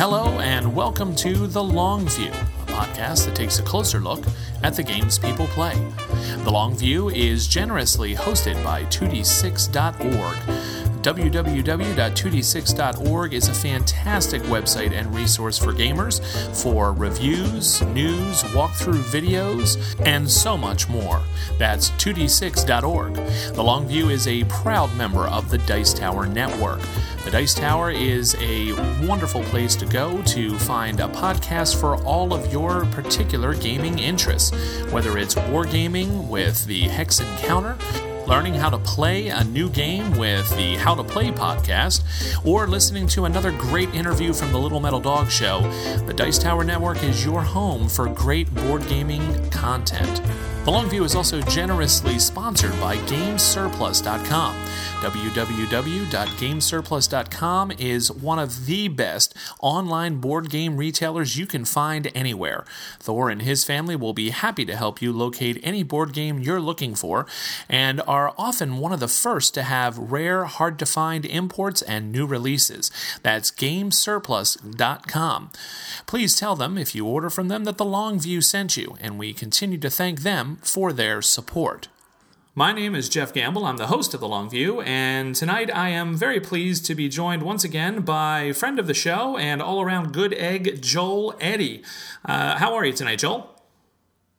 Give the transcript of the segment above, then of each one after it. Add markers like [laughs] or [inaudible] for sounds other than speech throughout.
Hello, and welcome to The Long View, a podcast that takes a closer look at the games people play. The Long View is generously hosted by 2d6.org. www.2d6.org is a fantastic website and resource for gamers for reviews, news, walkthrough videos, and so much more. That's 2d6.org. The Longview is a proud member of the Dice Tower Network. The Dice Tower is a wonderful place to go to find a podcast for all of your particular gaming interests, whether it's wargaming with the Hex Encounter, learning how to play a new game with the How to Play podcast, or listening to another great interview from the Little Metal Dog Show, the Dice Tower Network is your home for great board gaming content. The Longview is also generously sponsored by GameSurplus.com. www.gamesurplus.com is one of the best online board game retailers you can find anywhere. Thor and his family will be happy to help you locate any board game you're looking for and are often one of the first to have rare, hard to find imports and new releases. That's GameSurplus.com. Please tell them if you order from them that the Longview sent you, and we continue to thank them for their support. My name is Geof Gambill. I'm the host of The Long View, and tonight I am very pleased to be joined once again by friend of the show and all around good egg, Joel Eddy. Uh, how are you tonight, Joel?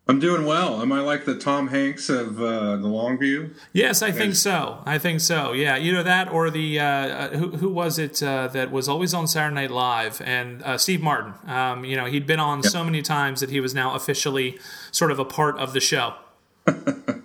I'm doing well. Am I like the Tom Hanks of uh, The Long View? Yes, I think so. I think so. Yeah, you know that, or the uh, uh, who, who was it uh, that was always on Saturday Night Live and uh, Steve Martin. Um, you know, he'd been on yep. so many times that he was now officially sort of a part of the show. [laughs]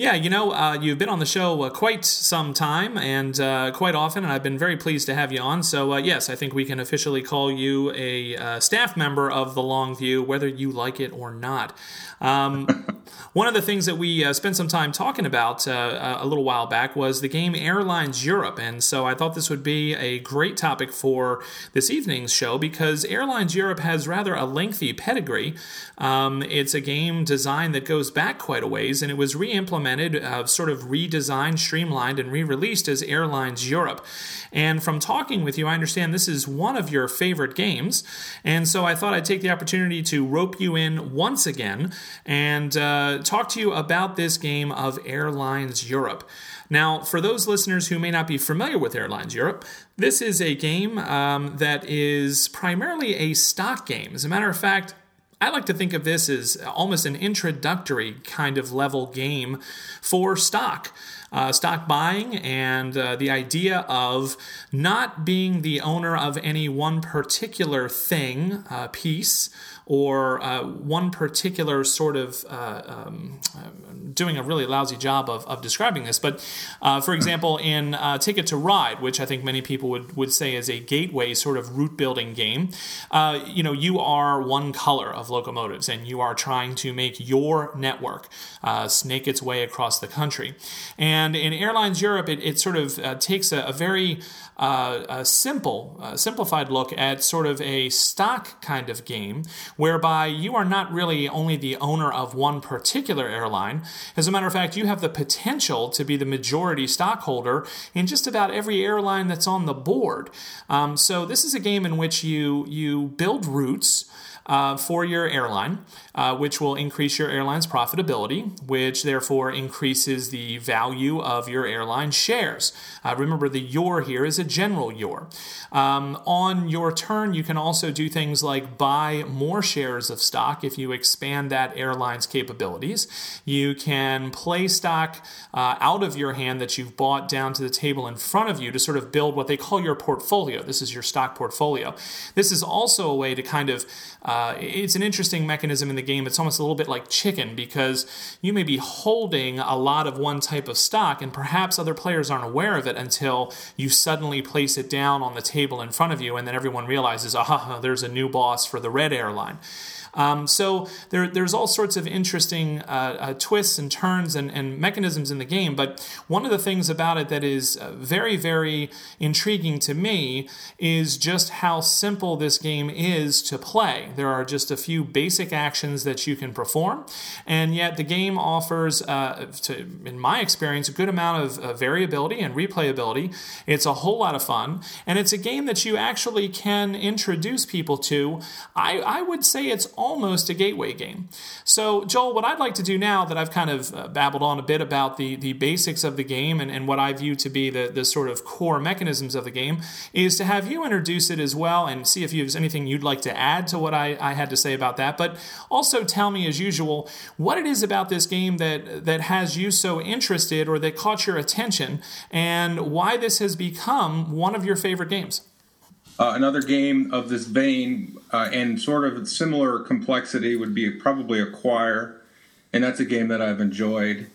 Yeah, you know, uh, you've been on the show uh, quite some time and uh, quite often, and I've been very pleased to have you on. So, uh, yes, I think we can officially call you a uh, staff member of the Long View, whether you like it or not. Um, [laughs] one of the things that we uh, spent some time talking about uh, a little while back was the game Airlines Europe. And so I thought this would be a great topic for this evening's show because Airlines Europe has rather a lengthy pedigree. Um, it's a game design that goes back quite a ways, and it was re implemented, uh, sort of redesigned, streamlined, and re released as Airlines Europe. And from talking with you, I understand this is one of your favorite games. And so I thought I'd take the opportunity to rope you in once again and uh, talk to you about this game of Airlines Europe. Now, for those listeners who may not be familiar with Airlines Europe, this is a game um, that is primarily a stock game. As a matter of fact, I like to think of this as almost an introductory kind of level game for stock. Uh, stock buying and uh, the idea of not being the owner of any one particular thing, uh, piece, or uh, one particular sort of uh, um, doing a really lousy job of, of describing this. But uh, for example, in uh, Ticket to Ride, which I think many people would, would say is a gateway sort of route building game, uh, you know, you are one color of locomotives and you are trying to make your network uh, snake its way across the country. And in Airlines Europe, it, it sort of takes a, a very a simple, simplified look at sort of a stock kind of game whereby you are not really only the owner of one particular airline. As a matter of fact, you have the potential to be the majority stockholder in just about every airline that's on the board. Um, so this is a game in which you you build routes uh, for your airline, uh, which will increase your airline's profitability, which therefore increases the value of your airline shares. Uh, remember, the your here is a general your. Um, on your turn, you can also do things like buy more shares of stock if you expand that airline's capabilities. You can play stock uh, out of your hand that you've bought down to the table in front of you to sort of build what they call your portfolio. This is your stock portfolio. This is also a way to kind of uh, Uh, it's an interesting mechanism in the game. It's almost a little bit like chicken because you may be holding a lot of one type of stock, and perhaps other players aren't aware of it until you suddenly place it down on the table in front of you, and then everyone realizes, aha, there's a new boss for the red airline. Um, so there, there's all sorts of interesting uh, uh, twists and turns and, and, mechanisms in the game. But one of the things about it that is uh, very, very intriguing to me is just how simple this game is to play. There are just a few basic actions that you can perform, and yet the game offers, uh, to, in my experience, a good amount of uh, variability and replayability. It's a whole lot of fun, and it's a game that you actually can introduce people to. I, I would say it's almost a gateway game. So, Joel, what I'd like to do now that I've kind of uh, babbled on a bit about the, the basics of the game and, and what I view to be the, the sort of core mechanisms of the game is to have you introduce it as well and see if there's anything you'd like to add to what I, I had to say about that. But also tell me, as usual, what it is about this game that, that has you so interested or that caught your attention and why this has become one of your favorite games. Uh, another game of this vein uh, and sort of similar complexity would be probably Acquire, and that's a game that I've enjoyed.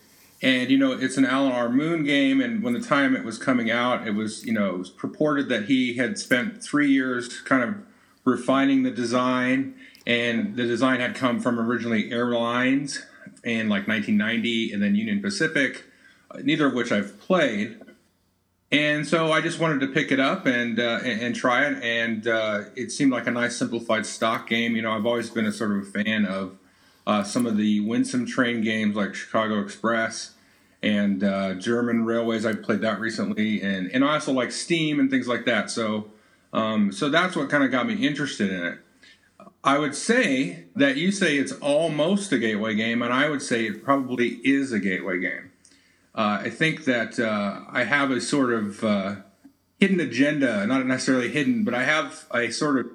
And you know, it's an Alan R. Moon game, and when the time it was coming out, it was you know it was purported that he had spent three years kind of refining the design, and the design had come from originally Airlines in like 1990, and then Union Pacific, neither of which I've played. And so I just wanted to pick it up and uh, and, try it, and uh, it seemed like a nice simplified stock game. You know, I've always been a sort of a fan of uh, some of the Winsome train games like Chicago Express and uh, German Railways. I played that recently, and and I also like Steam and things like that. So um, so that's what kind of got me interested in it. I would say that you say it's almost a gateway game, and I would say it probably is a gateway game. Uh, I think that uh, I have a sort of uh, hidden agenda, not necessarily hidden, but I have a sort of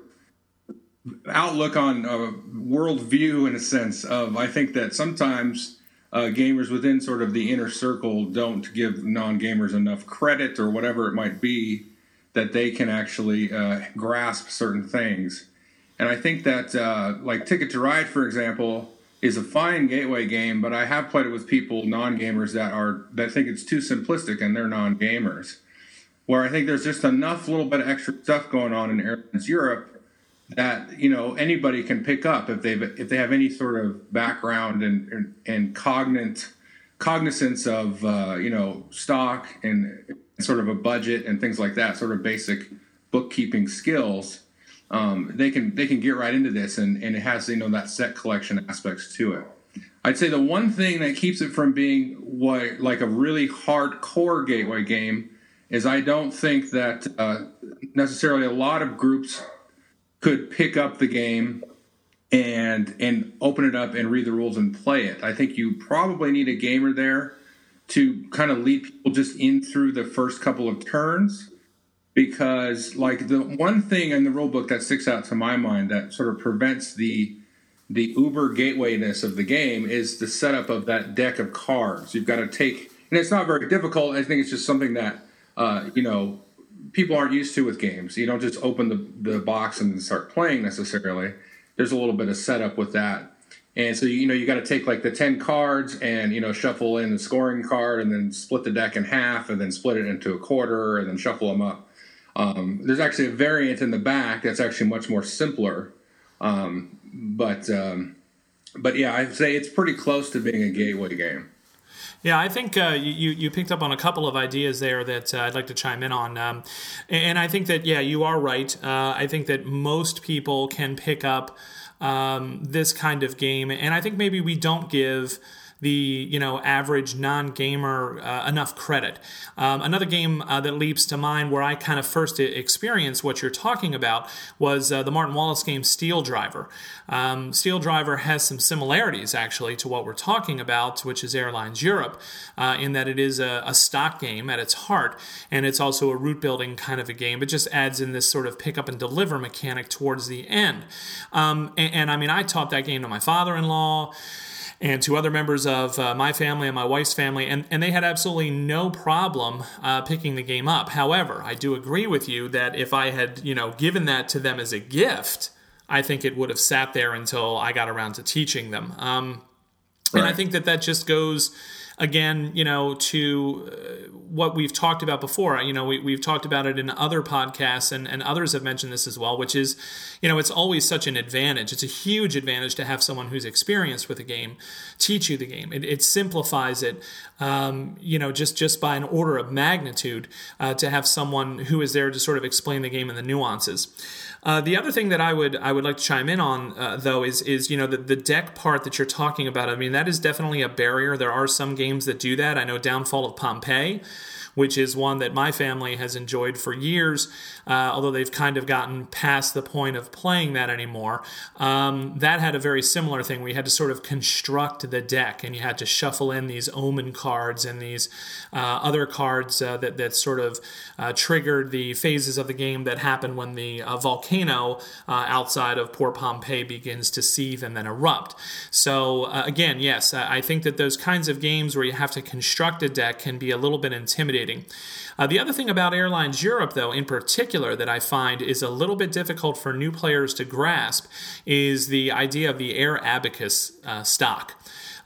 outlook on a worldview in a sense of I think that sometimes uh, gamers within sort of the inner circle don't give non-gamers enough credit or whatever it might be that they can actually uh, grasp certain things. And I think that, uh, like Ticket to Ride, for example, is a fine gateway game, but I have played it with people, non-gamers that are that think it's too simplistic and they're non-gamers. Where I think there's just enough little bit of extra stuff going on in Airlines Europe that you know anybody can pick up if they if they have any sort of background and and, and cognizance of uh, you know stock and sort of a budget and things like that, sort of basic bookkeeping skills um, they can they can get right into this, and and it has you know that set collection aspects to it. I'd say the one thing that keeps it from being what like a really hardcore gateway game is I don't think that uh, necessarily a lot of groups could pick up the game and and open it up and read the rules and play it. I think you probably need a gamer there to kind of lead people just in through the first couple of turns because like the one thing in the rule book that sticks out to my mind that sort of prevents the the uber gatewayness of the game is the setup of that deck of cards. You've got to take and it's not very difficult i think it's just something that uh, you know people aren't used to with games. You don't just open the, the box and start playing necessarily. There's a little bit of setup with that and so you know you got to take like the 10 cards and you know shuffle in the scoring card and then split the deck in half and then split it into a quarter and then shuffle them up um, there's actually a variant in the back that's actually much more simpler, um, but um, but yeah, I'd say it's pretty close to being a gateway game. Yeah, I think uh, you you picked up on a couple of ideas there that uh, I'd like to chime in on, um, and I think that yeah, you are right. Uh, I think that most people can pick up um, this kind of game, and I think maybe we don't give the you know average non-gamer uh, enough credit. Um, another game uh, that leaps to mind where I kind of first experienced what you're talking about was uh, the Martin Wallace game Steel Driver. Um, Steel Driver has some similarities actually to what we're talking about, which is Airlines Europe, uh, in that it is a, a, stock game at its heart, and it's also a route building kind of a game. It just adds in this sort of pick up and deliver mechanic towards the end. Um, and, and I mean, I taught that game to my father-in-law and to other members of uh, my family and my wife's family, and, and they had absolutely no problem uh, picking the game up. However, I do agree with you that if I had, you know, given that to them as a gift, I think it would have sat there until I got around to teaching them. Um, right. And I think that that just goes again, you know, to uh, what we've talked about before. You know, we, we've talked about it in other podcasts, and, and others have mentioned this as well, which is, you know, it's always such an advantage. It's a huge advantage to have someone who's experienced with a game teach you the game. It, it simplifies it, um, you know, just, just by an order of magnitude uh, to have someone who is there to sort of explain the game and the nuances. Uh, the other thing that I would I would like to chime in on uh, though is is you know the, the deck part that you're talking about. I mean that is definitely a barrier. There are some games that do that. I know Downfall of Pompeii which is one that my family has enjoyed for years, uh, although they've kind of gotten past the point of playing that anymore. Um, that had a very similar thing. We had to sort of construct the deck, and you had to shuffle in these omen cards and these uh, other cards uh, that, that sort of uh, triggered the phases of the game that happen when the uh, volcano uh, outside of poor Pompeii begins to seethe and then erupt. So, again, yes, I think that those kinds of games where you have to construct a deck can be a little bit intimidating Uh, the other thing about Airlines Europe, though, in particular, that I find is a little bit difficult for new players to grasp is the idea of the Air Abacus uh, stock.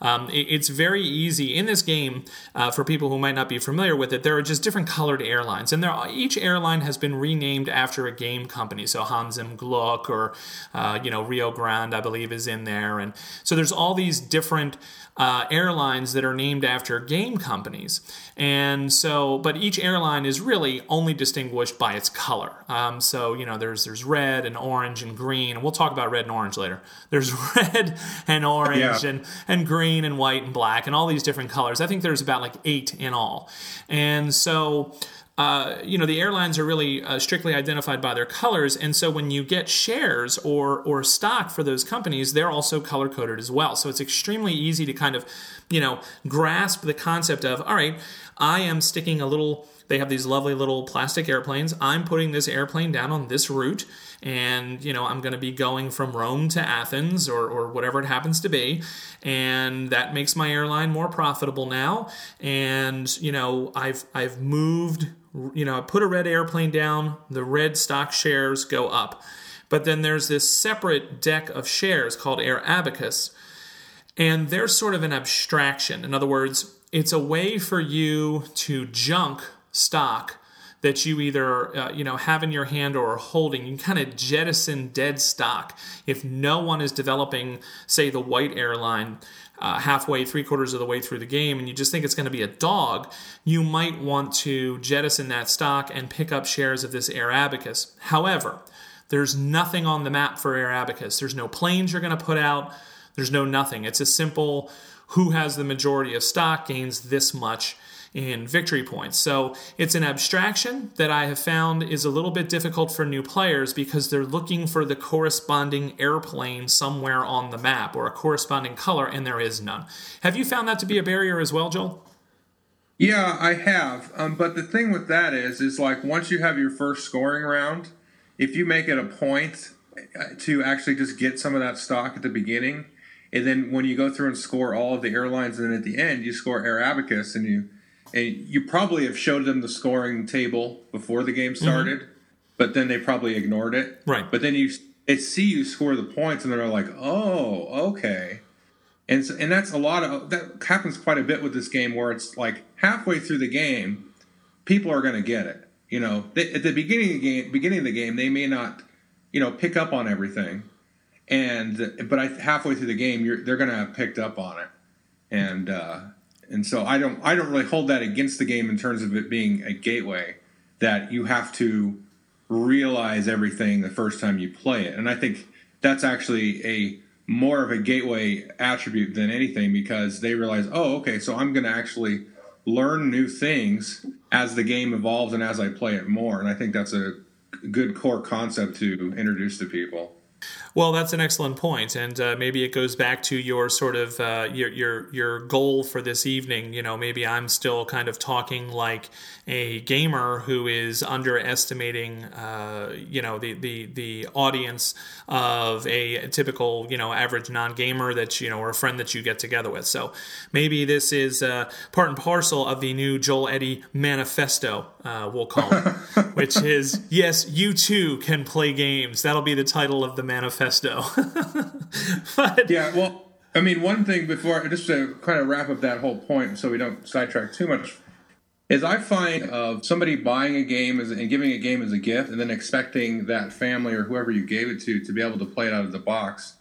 Um, it's very easy in this game uh, for people who might not be familiar with it. There are just different colored airlines, and there each airline has been renamed after a game company. So Hans im Glück or uh, you know Rio Grande, I believe, is in there, and so there's all these different uh, airlines that are named after game companies. And so, but each airline is really only distinguished by its color. Um, so, you know, there's there's red and orange and green, and we'll talk about red and orange later. There's [laughs] red and orange yeah. and, and green and white and black and all these different colors. I think there's about like eight in all. And so, uh, you know the airlines are really uh, strictly identified by their colors, and so when you get shares or or stock for those companies, they're also color coded as well. So it's extremely easy to kind of, you know, grasp the concept of all right, I am sticking a little. They have these lovely little plastic airplanes. I'm putting this airplane down on this route, and you know I'm going to be going from Rome to Athens or or whatever it happens to be, and that makes my airline more profitable now. And you know I've I've moved you know, put a red airplane down, the red stock shares go up. But then there's this separate deck of shares called Air Abacus, and they're sort of an abstraction. In other words, it's a way for you to junk stock that you either uh, you know have in your hand or are holding. You can kind of jettison dead stock if no one is developing, say, the white airline uh, halfway, three quarters of the way through the game, and you just think it's going to be a dog, you might want to jettison that stock and pick up shares of this Air Abacus. However, there's nothing on the map for Air Abacus. There's no planes you're going to put out. There's no nothing. It's a simple who has the majority of stock gains this much in victory points. So it's an abstraction that I have found is a little bit difficult for new players because they're looking for the corresponding airplane somewhere on the map or a corresponding color, and there is none. Have you found that to be a barrier as well, Joel? Yeah, I have. Um, but the thing with that is, is like once you have your first scoring round, if you make it a point uh, to actually just get some of that stock at the beginning, and then when you go through and score all of the airlines, and then at the end you score Air Abacus, and you and you probably have showed them the scoring table before the game mm-hmm. started, mm-hmm. but then they probably ignored it. Right. But then you they see you score the points, and they're like, "Oh, okay." And so, and that's a lot of that happens quite a bit with this game, where it's like halfway through the game, people are going to get it. You know, they, at the beginning of the game, beginning of the game, they may not, you know, pick up on everything, and but I, halfway through the game, they're going to have picked up on it, and uh, and so I don't I don't really hold that against the game in terms of it being a gateway that you have to realize everything the first time you play it. And I think that's actually a more of a gateway attribute than anything because they realize, oh, okay, so I'm going to actually learn new things as the game evolves and as I play it more. And I think that's a good core concept to introduce to people. Well, that's an excellent point, and uh, maybe it goes back to your sort of uh, your your your goal for this evening. You know, maybe I'm still kind of talking like a gamer who is underestimating, uh, you know, the the the audience of a typical you know average non gamer that you know or a friend that you get together with. So maybe this is uh, part and parcel of the new Joel Eddy manifesto. Uh, we'll call it, [laughs] which is yes, you too can play games. That'll be the title of the manifesto. [laughs] but, yeah, well, I mean, one thing before, just to kind of wrap up that whole point so we don't sidetrack too much, is I find of somebody buying a game as, and giving a game as a gift and then expecting that family or whoever you gave it to to be able to play it out of the box.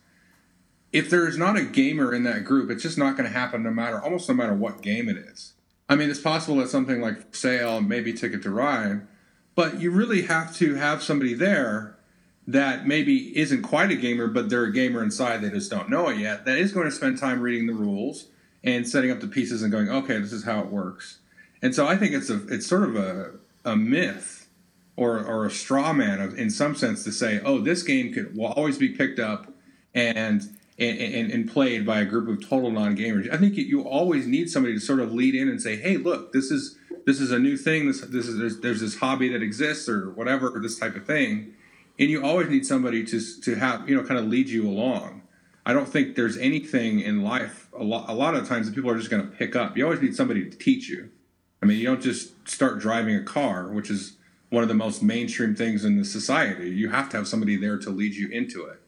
If there's not a gamer in that group, it's just not going to happen no matter, almost no matter what game it is. I mean, it's possible that something like sale, maybe Ticket to Ride, but you really have to have somebody there that maybe isn't quite a gamer, but they're a gamer inside. They just don't know it yet. That is going to spend time reading the rules and setting up the pieces and going, okay, this is how it works. And so I think it's a it's sort of a a myth or or a straw man of, in some sense to say, oh, this game could will always be picked up and and, and, and played by a group of total non gamers. I think you always need somebody to sort of lead in and say, hey, look, this is this is a new thing. This this is there's, there's this hobby that exists or whatever, or this type of thing and you always need somebody to to have you know kind of lead you along. I don't think there's anything in life a lot a lot of times that people are just going to pick up. You always need somebody to teach you. I mean, you don't just start driving a car, which is one of the most mainstream things in the society. You have to have somebody there to lead you into it.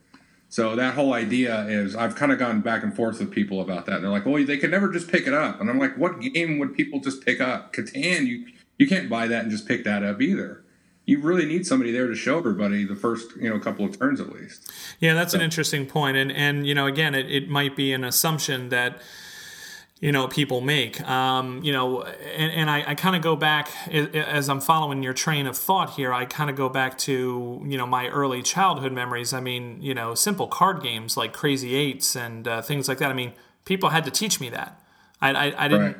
So that whole idea is I've kind of gone back and forth with people about that. They're like, "Well, they could never just pick it up," and I'm like, "What game would people just pick up? Catan, you you can't buy that and just pick that up either." You really need somebody there to show everybody the first you know couple of turns at least. Yeah, that's so. an interesting point, and and you know again, it, it might be an assumption that you know people make um, you know and, and i, I kind of go back as i'm following your train of thought here i kind of go back to you know my early childhood memories i mean you know simple card games like crazy eights and uh, things like that i mean people had to teach me that i, I, I didn't right.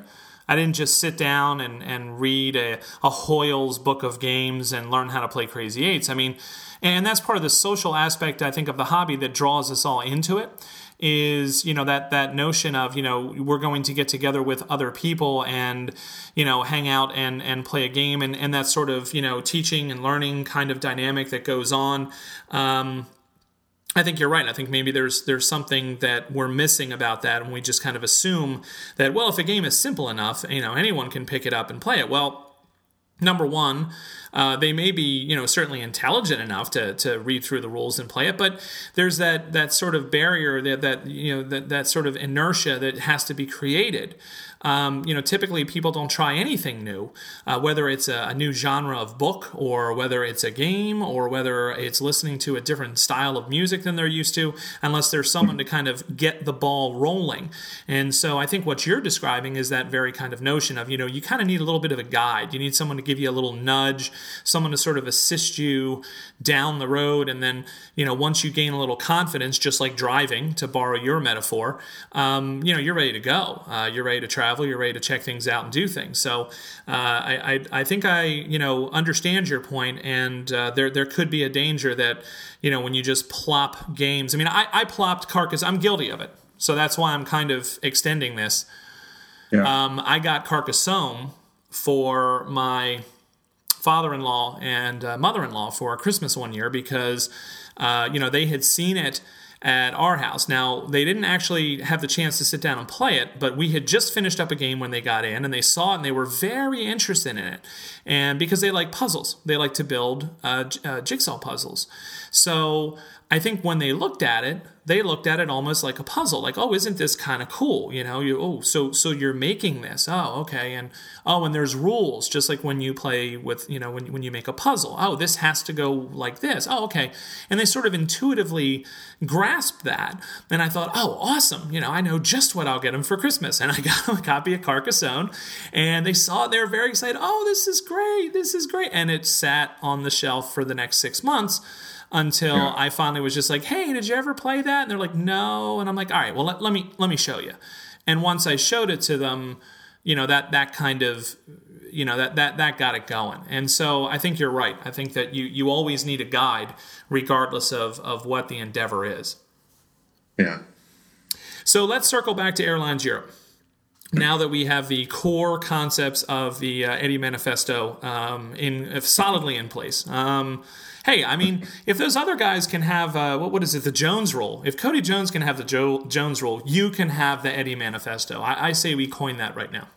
I didn't just sit down and, and read a, a Hoyle's book of games and learn how to play Crazy Eights. I mean, and that's part of the social aspect, I think, of the hobby that draws us all into it is you know that that notion of you know we're going to get together with other people and you know hang out and and play a game and and that sort of you know teaching and learning kind of dynamic that goes on um, I think you're right. I think maybe there's there's something that we're missing about that, and we just kind of assume that well, if a game is simple enough, you know, anyone can pick it up and play it. Well, number one, uh, they may be, you know, certainly intelligent enough to, to read through the rules and play it, but there's that that sort of barrier that that you know that that sort of inertia that has to be created. Um, you know, typically people don't try anything new, uh, whether it's a, a, new genre of book or whether it's a game or whether it's listening to a different style of music than they're used to, unless there's someone to kind of get the ball rolling. And so I think what you're describing is that very kind of notion of, you know, you kind of need a little bit of a guide. You need someone to give you a little nudge, someone to sort of assist you down the road. And then, you know, once you gain a little confidence, just like driving, to borrow your metaphor, um, you know, you're ready to go. Uh, you're ready to travel travel, you're ready to check things out and do things. So uh, I, I, I think I you know understand your point, and uh, there there could be a danger that you know when you just plop games. I mean, I, I plopped Carcass. I'm guilty of it, so that's why I'm kind of extending this. Yeah. Um, I got Carcassonne for my father-in-law and uh, mother-in-law for Christmas one year because uh, you know they had seen it at our house. Now, they didn't actually have the chance to sit down and play it, but we had just finished up a game when they got in and they saw it and they were very interested in it. And because they like puzzles, they like to build uh, uh, jigsaw puzzles. So I think when they looked at it, they looked at it almost like a puzzle like oh isn't this kind of cool you know you oh so so you're making this oh okay and oh and there's rules just like when you play with you know when, when you make a puzzle oh this has to go like this oh okay and they sort of intuitively grasped that and i thought oh awesome you know i know just what i'll get them for christmas [laughs] and i got them a copy of carcassonne and they saw it they were very excited oh this is great this is great and it sat on the shelf for the next six months until yeah. I finally was just like, "Hey, did you ever play that?" And they're like, "No." And I'm like, "All right, well let, let me let me show you." And once I showed it to them, you know that that kind of you know that that that got it going. And so I think you're right. I think that you you always need a guide regardless of of what the endeavor is. Yeah. So let's circle back to Airlines Europe now that we have the core concepts of the uh, Eddy Manifesto um, in solidly in place. Um, hey, I mean, if those other guys can have uh, what what is it, the Jones rule? If Cody Jones can have the Joe Jones rule, you can have the Eddy Manifesto. I, I say we coin that right now.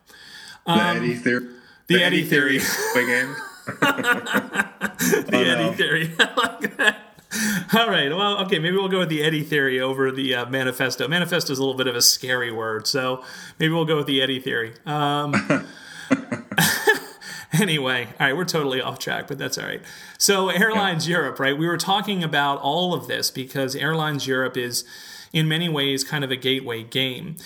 Um, the Eddy theory. The, Eddy, theory. theory. [laughs] the oh, Eddy no. theory. [laughs] I like that. All right. Well, okay. Maybe we'll go with the Eddy theory over the uh, manifesto. Manifesto is a little bit of a scary word, so maybe we'll go with the Eddy theory. Um, [laughs] anyway, all right, we're totally off track, but that's all right. So, Airlines yeah. Europe, right? We were talking about all of this because Airlines Europe is, in many ways, kind of a gateway game.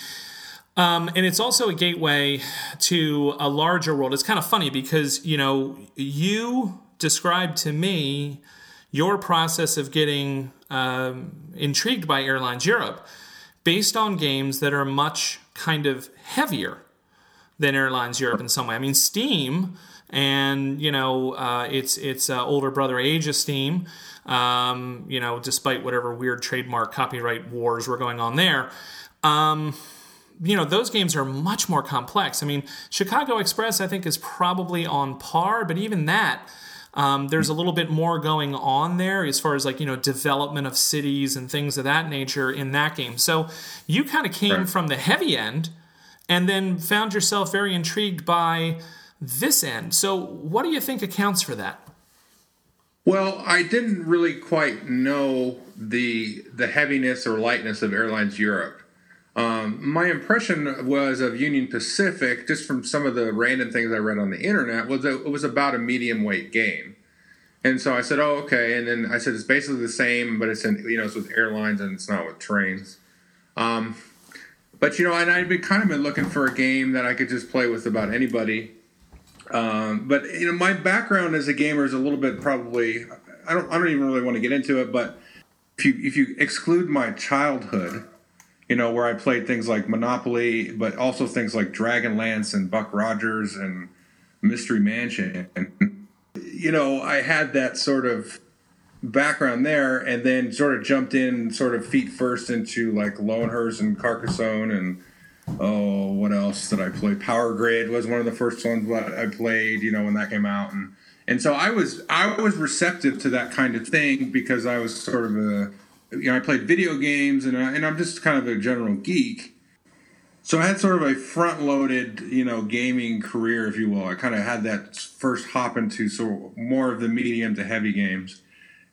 Um, and it's also a gateway to a larger world. It's kind of funny because, you know, you described to me your process of getting um, intrigued by Airlines Europe based on games that are much kind of heavier than Airlines Europe in some way. I mean, Steam and you know uh, its its uh, older brother Age of Steam. Um, you know, despite whatever weird trademark copyright wars were going on there. Um, you know, those games are much more complex. I mean, Chicago Express, I think, is probably on par, but even that, um, there's a little bit more going on there as far as like, you know, development of cities and things of that nature in that game. So you kind of came right. from the heavy end and then found yourself very intrigued by this end. So what do you think accounts for that? Well, I didn't really quite know the the heaviness or lightness of Airlines Europe. Um, my impression was of Union Pacific, just from some of the random things I read on the internet, was that it was about a medium weight game. And so I said, "Oh, okay." And then I said, "It's basically the same, but it's in you know it's with airlines and it's not with trains." Um, but you know, and I'd been kind of been looking for a game that I could just play with about anybody. Um, but you know, my background as a gamer is a little bit probably I don't I don't even really want to get into it, but if you if you exclude my childhood you know, where I played things like Monopoly, but also things like Dragonlance and Buck Rogers and Mystery Mansion. And, you know, I had that sort of background there and then sort of jumped in sort of feet first into like Lonehurst and Carcassonne and oh what else did I play? Power Grid was one of the first ones that I played, you know, when that came out and and so I was I was receptive to that kind of thing because I was sort of a you know, I played video games and, I, and I'm just kind of a general geek. So I had sort of a front loaded, you know, gaming career, if you will. I kind of had that first hop into sort of more of the medium to heavy games.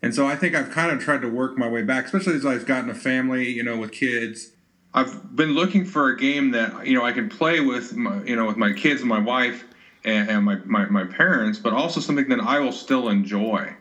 And so I think I've kind of tried to work my way back, especially as I've gotten a family, you know, with kids. I've been looking for a game that, you know, I can play with, my, you know, with my kids and my wife and, and my, my, my parents, but also something that I will still enjoy.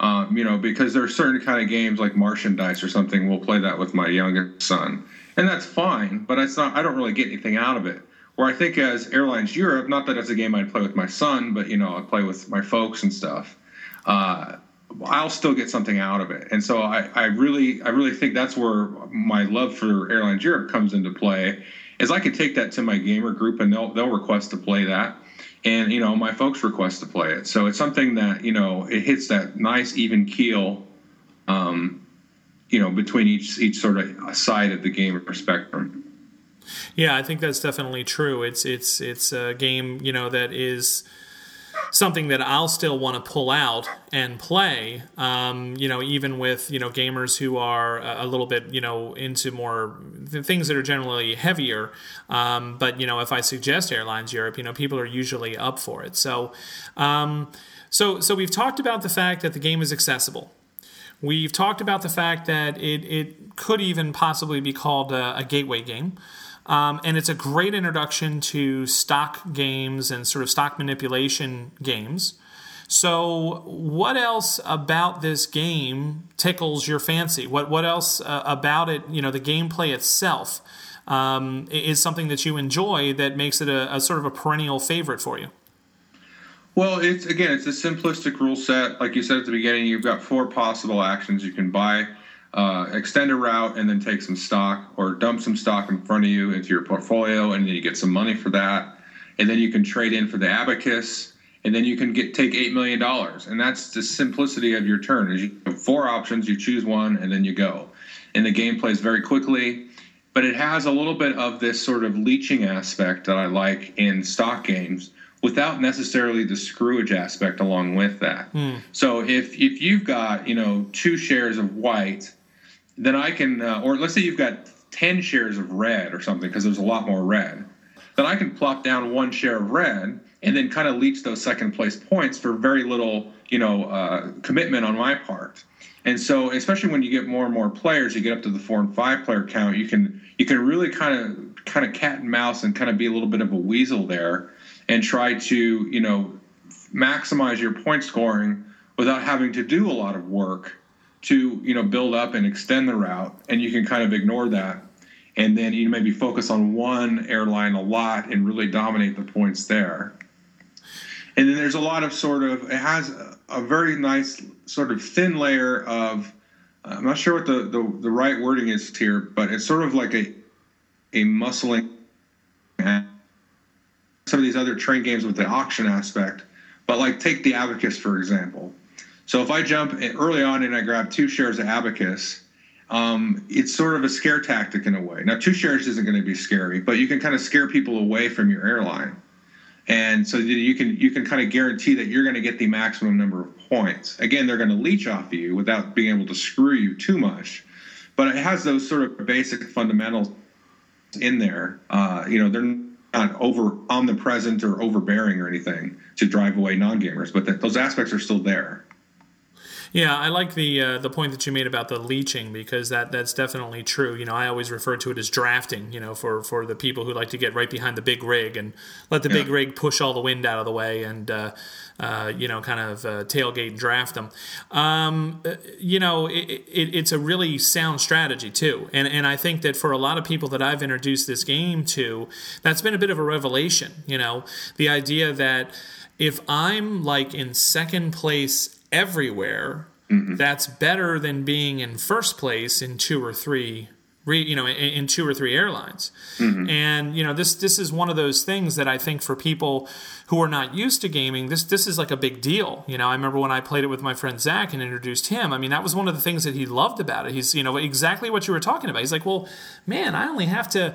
Um, you know, because there are certain kind of games like Martian Dice or something. We'll play that with my youngest son, and that's fine. But it's not. I don't really get anything out of it. Where I think as Airlines Europe, not that it's a game I'd play with my son, but you know, I play with my folks and stuff. Uh, I'll still get something out of it, and so I, I really, I really think that's where my love for Airlines Europe comes into play. Is I can take that to my gamer group, and they'll they'll request to play that and you know my folks request to play it. So it's something that you know it hits that nice even keel um, you know between each each sort of side of the game spectrum. Yeah i think that's definitely true. It's it's it's a game you know that is something that I'll still want to pull out and play. Um, you know, even with you know gamers who are a little bit you know into more things that are generally heavier. Um, but you know, if I suggest Airlines Europe, you know, people are usually up for it. So, um, so so we've talked about the fact that the game is accessible. We've talked about the fact that it, it could even possibly be called a, a gateway game. Um, and it's a great introduction to stock games and sort of stock manipulation games. So, what else about this game tickles your fancy? What what else uh, about it? You know, the gameplay itself um, is something that you enjoy that makes it a, a, sort of a perennial favorite for you. Well, it's again, it's a simplistic rule set. Like you said at the beginning, you've got four possible actions you can buy uh, extend a route and then take some stock or dump some stock in front of you into your portfolio and then you get some money for that. And then you can trade in for the abacus and then you can get take eight million dollars. And that's the simplicity of your turn is you have four options you choose one and then you go. And the game plays very quickly but it has a little bit of this sort of leeching aspect that i like in stock games without necessarily the screwage aspect along with that. Mm. so if if you've got you know two shares of white then I can, uh, or let's say you've got 10 shares of red or something, because there's a lot more red, then I can plop down one share of red. and then kind of leech those second place points for very little, you know, uh, commitment on my part. And so, especially when you get more and more players, you get up to the four and five player count, you can you can really kind of kind of cat and mouse and kind of be a little bit of a weasel there, and try to you know maximize your point scoring without having to do a lot of work to you know build up and extend the route, and you can kind of ignore that and then you maybe focus on one airline a lot and really dominate the points there. And then there's a lot of sort of it has a very nice sort of thin layer of I'm not sure what the, the, the right wording is here, but it's sort of like a a muscling some of these other train games with the auction aspect. But like take the abacus for example. So if I jump early on and I grab two shares of abacus, um, it's sort of a scare tactic in a way. Now, two shares isn't going to be scary, but you can kind of scare people away from your airline, and so you can you can kind of guarantee that you're going to get the maximum number of points. Again, they're going to leech off of you without being able to screw you too much, but it has those sort of basic fundamentals in there. Uh, you know, they're not over omnipresent or overbearing or anything to drive away non-gamers, but that, those aspects are still there. Yeah, I like the uh, the point that you made about the leeching because that that's definitely true. You know, I always refer to it as drafting. You know, for for the people who like to get right behind the big rig and let the yeah. big rig push all the wind out of the way and. Uh, uh, you know, kind of uh, tailgate and draft them. Um, uh, you know, it, it, it's a really sound strategy too, and and I think that for a lot of people that I've introduced this game to, that's been a bit of a revelation. You know, the idea that if I'm like in second place everywhere, mm-hmm. that's better than being in first place in two or three you know in, two or three airlines. Mm-hmm. and you know this this is one of those things that i think for people who are not used to gaming this this is like a big deal. You know i remember when i played it with my friend zach and introduced him. I mean that was one of the things that he loved about it. He's you know exactly what you were talking about. He's like well man i only have to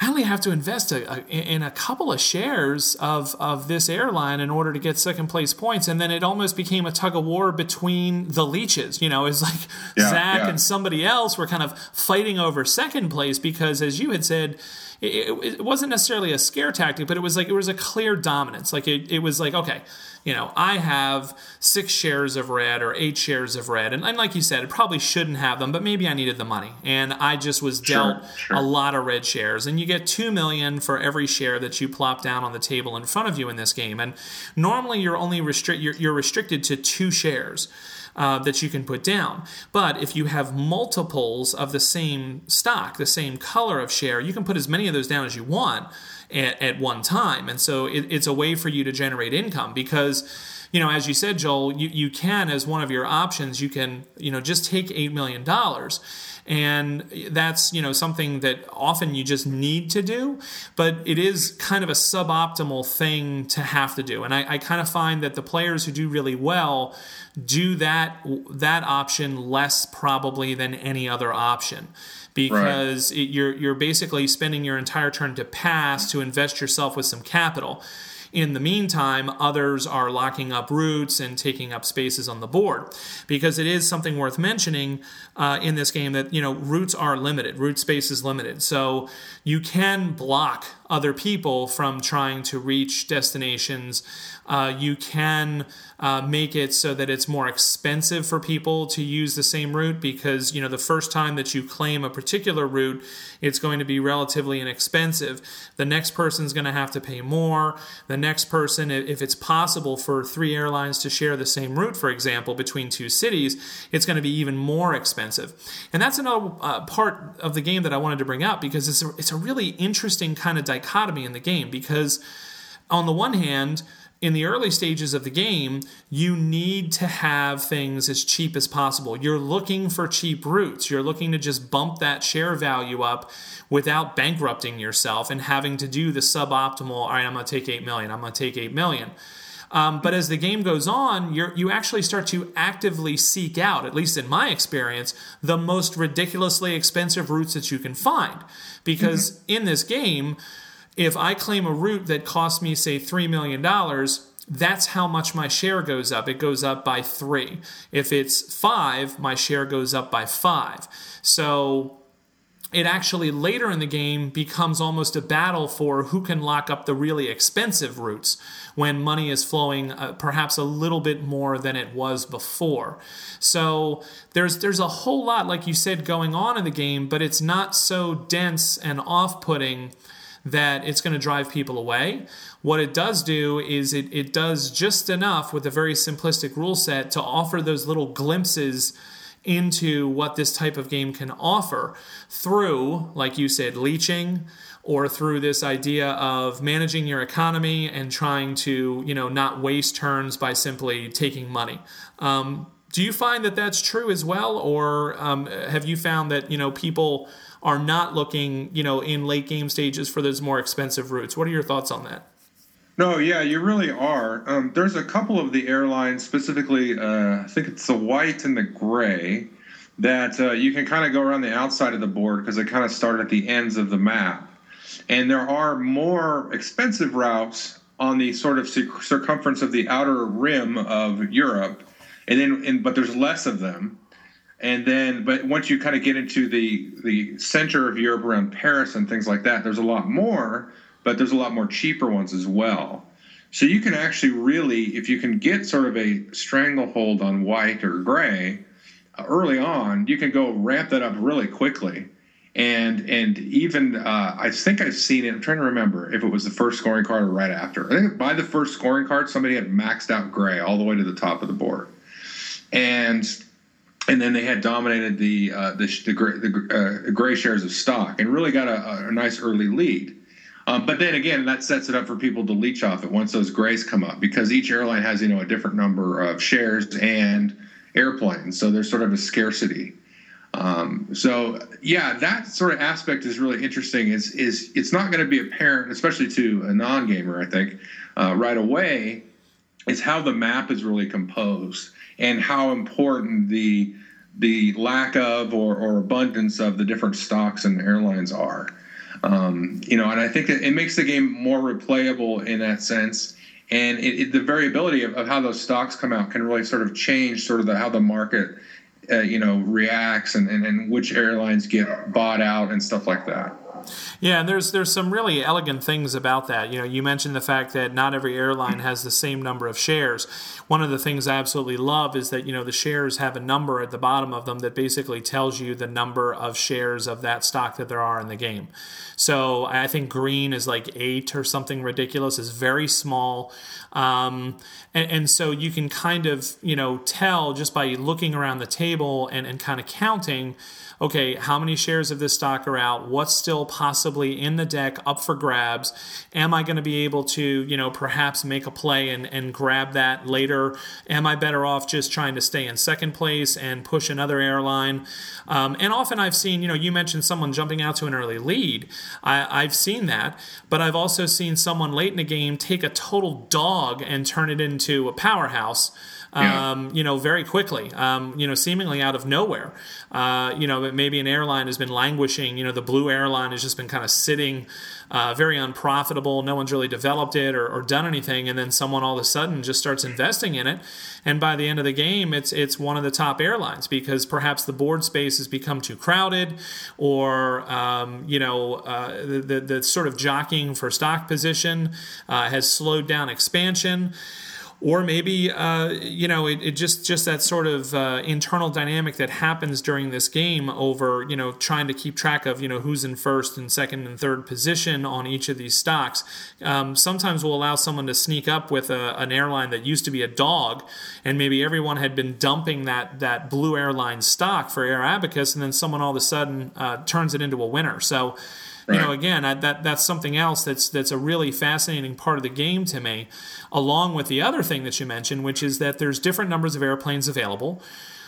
I only have to invest a, a, in a couple of shares of, of this airline in order to get second place points. And then it almost became a tug of war between the leeches. You know, it's like yeah, Zach yeah. and somebody else were kind of fighting over second place because, as you had said, it, it, wasn't necessarily a scare tactic, but it was like it was a clear dominance. Like it, it was like, okay, you know, I have six shares of red or eight shares of red. And, and like you said, it probably shouldn't have them, but maybe I needed the money. And I just was dealt sure, sure. a lot of red shares. And you get two million for every share that you plop down on the table in front of you in this game. And normally you're only restrict you're, you're restricted to two shares uh, that you can put down. But if you have multiples of the same stock, the same color of share, you can put as many of those down as you want at, at one time. And so it, it's a way for you to generate income because you know, as you said, Joel, you, you can, as one of your options, you can, you know, just take $8 million and that's you know something that often you just need to do but it is kind of a suboptimal thing to have to do. And I, I kind of find that the players who do really well do that that option less probably than any other option. Because right. it, you're you're basically spending your entire turn to pass to invest yourself with some capital in the meantime, others are locking up routes and taking up spaces on the board. Because it is something worth mentioning uh, in this game that, you know, routes are limited, route space is limited. So you can block other people from trying to reach destinations. Uh, you can uh, make it so that it's more expensive for people to use the same route because you know the first time that you claim a particular route, it's going to be relatively inexpensive. The next person's going to have to pay more. The next person, if it's possible for three airlines to share the same route, for example, between two cities, it's going to be even more expensive. And that's another uh, part of the game that I wanted to bring up because it's a, it's a really interesting kind of dichotomy in the game because on the one hand, in the early stages of the game, you need to have things as cheap as possible. You're looking for cheap routes. You're looking to just bump that share value up without bankrupting yourself and having to do the suboptimal, all right, I'm going to take 8 million, I'm going to take 8 million. Um, but as the game goes on, you you actually start to actively seek out, at least in my experience, the most ridiculously expensive routes that you can find. Because mm-hmm. in this game, if I claim a route that costs me, say, $3 million, that's how much my share goes up. It goes up by three. If it's five, my share goes up by five. So it actually later in the game becomes almost a battle for who can lock up the really expensive routes when money is flowing uh, perhaps a little bit more than it was before. So there's there's a whole lot like you said going on in the game, but it's not so dense and off-putting that it's going to drive people away. What it does do is it, it does just enough with a very simplistic rule set to offer those little glimpses into what this type of game can offer through, like you said, leeching or through this idea of managing your economy and trying to, you know, not waste turns by simply taking money. Um, do you find that that's true as well, or um, have you found that you know people are not looking, you know, in late game stages for those more expensive routes? What are your thoughts on that? No, yeah, you really are. Um, there's a couple of the airlines, specifically, uh, I think it's the white and the gray, that uh, you can kind of go around the outside of the board because they kind of start at the ends of the map. And there are more expensive routes on the sort of circumference of the outer rim of Europe, and then, and, but there's less of them. And then, but once you kind of get into the the center of Europe around Paris and things like that, there's a lot more but there's a lot more cheaper ones as well. So you can actually really, if you can get sort of a stranglehold on white or gray uh, early on, you can go ramp that up really quickly. And and even uh, I think I've seen it. I'm trying to remember if it was the first scoring card or right after. I think by the first scoring card, somebody had maxed out gray all the way to the top of the board, and and then they had dominated the uh, the, the, the uh, gray shares of stock and really got a, a nice early lead. Um, but then again, that sets it up for people to leech off it once those grays come up because each airline has you know a different number of shares and airplanes, so there's sort of a scarcity. Um, so yeah, that sort of aspect is really interesting. Is is it's not going to be apparent, especially to a non-gamer, I think, uh, right away, is how the map is really composed and how important the the lack of or, or abundance of the different stocks and airlines are. Um, you know, and I think it, it, makes the game more replayable in that sense. And it, it, the variability of, of, how those stocks come out can really sort of change sort of the, how the market, uh, you know, reacts and, and, and which airlines get bought out and stuff like that. Yeah, and there's there's some really elegant things about that. You know, you mentioned the fact that not every airline has the same number of shares. One of the things I absolutely love is that you know the shares have a number at the bottom of them that basically tells you the number of shares of that stock that there are in the game. So I think green is like eight or something ridiculous. is very small, um, and, and so you can kind of you know tell just by looking around the table and, and kind of counting okay, how many shares of this stock are out? What's still possibly in the deck up for grabs? Am I going to be able to, you know, perhaps make a play and, and grab that later? Am I better off just trying to stay in second place and push another airline? Um, and often I've seen, you know, you mentioned someone jumping out to an early lead. I, I've seen that, but I've also seen someone late in the game take a total dog and turn it into a powerhouse um, you know, very quickly, um, you know, seemingly out of nowhere. Uh, you know, maybe an airline has been languishing. You know, the blue airline has just been kind of sitting, uh, very unprofitable. No one's really developed it or, or, done anything, and then someone all of a sudden just starts investing in it, and by the end of the game, it's it's one of the top airlines because perhaps the board space has become too crowded, or um, you know, uh, the, the, the sort of jockeying for stock position uh, has slowed down expansion or maybe uh, you know it, it, just just that sort of uh, internal dynamic that happens during this game over you know trying to keep track of you know who's in first and second and third position on each of these stocks um, sometimes will allow someone to sneak up with a, an airline that used to be a dog and maybe everyone had been dumping that that blue airline stock for air abacus and then someone all of a sudden uh, turns it into a winner. So Right. You know, again, I, that that's something else that's that's a really fascinating part of the game to me, along with the other thing that you mentioned, which is that there's different numbers of airplanes available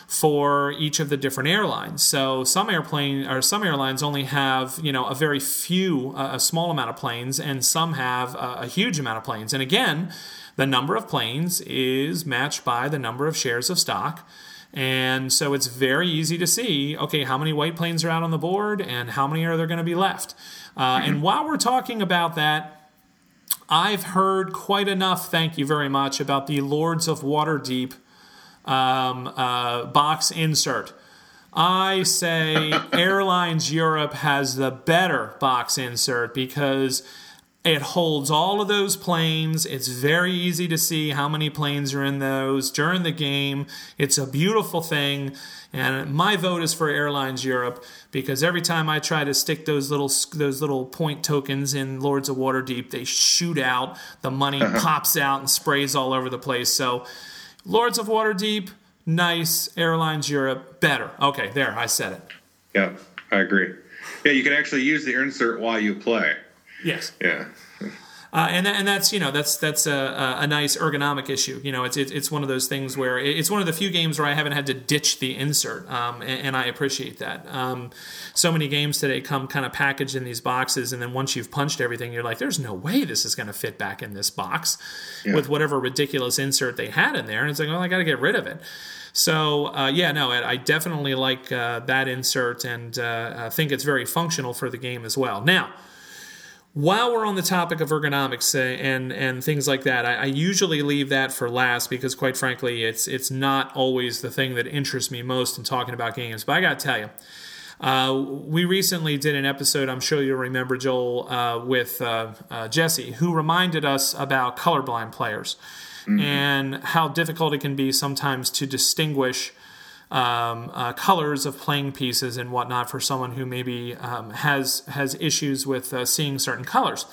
for each of the different airlines. So some airplane or some airlines only have you know a very few, uh, a small amount of planes, and some have a, a huge amount of planes. And again, the number of planes is matched by the number of shares of stock. And so it's very easy to see okay, how many white planes are out on the board and how many are there going to be left. Uh, mm-hmm. And while we're talking about that, I've heard quite enough, thank you very much, about the Lords of Waterdeep um, uh, box insert. I say [laughs] Airlines Europe has the better box insert because it holds all of those planes. It's very easy to see how many planes are in those during the game. It's a beautiful thing. And my vote is for Airlines Europe because every time I try to stick those little those little point tokens in Lords of Waterdeep, they shoot out. The money uh-huh. pops out and sprays all over the place. So, Lords of Waterdeep, nice. Airlines Europe, better. Okay, there, I said it. Yeah, I agree. Yeah, you can actually use the insert while you play. Yes. Yeah. Uh, and and that's you know that's that's a, a nice ergonomic issue. You know, it's it's one of those things where it's one of the few games where I haven't had to ditch the insert, um, and, and, I appreciate that. Um, so many games today come kind of packaged in these boxes, and then once you've punched everything, you're like, "There's no way this is going to fit back in this box," yeah. with whatever ridiculous insert they had in there, and it's like, "Oh, I got to get rid of it." So uh, yeah, no, I definitely like uh, that insert, and uh, think it's very functional for the game as well. Now while we're on the topic of ergonomics uh, and and things like that, I, I, usually leave that for last because, quite frankly, it's it's not always the thing that interests me most in talking about games. But I got to tell you, uh, we recently did an episode. I'm sure you'll remember Joel uh, with uh, uh Jesse, who reminded us about colorblind players mm-hmm. and how difficult it can be sometimes to distinguish um, uh, colors of playing pieces and whatnot for someone who maybe um, has has issues with uh, seeing certain colors.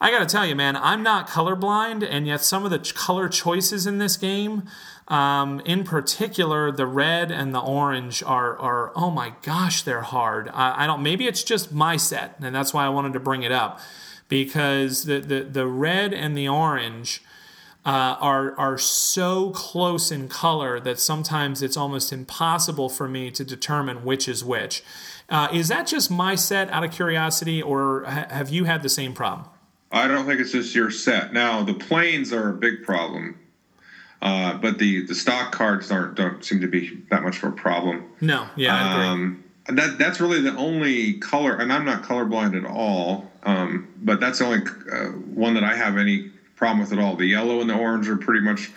I got to tell you, man, I'm not colorblind, and yet some of the ch- color choices in this game, um, in particular, the red and the orange are are oh my gosh, they're hard. I, I don't. Maybe it's just my set, and that's why I wanted to bring it up because the the, the red and the orange uh, are are so close in color that sometimes it's almost impossible for me to determine which is which. Uh, is that just my set out of curiosity, or ha- have you had the same problem? I don't think it's just your set. Now the planes are a big problem, uh, but the the stock cards aren't don't seem to be that much of a problem. No, yeah, um, that that's really the only color, and I'm not colorblind at all. Um, but that's the only uh, one that I have any problem with it all. The yellow and the orange are pretty much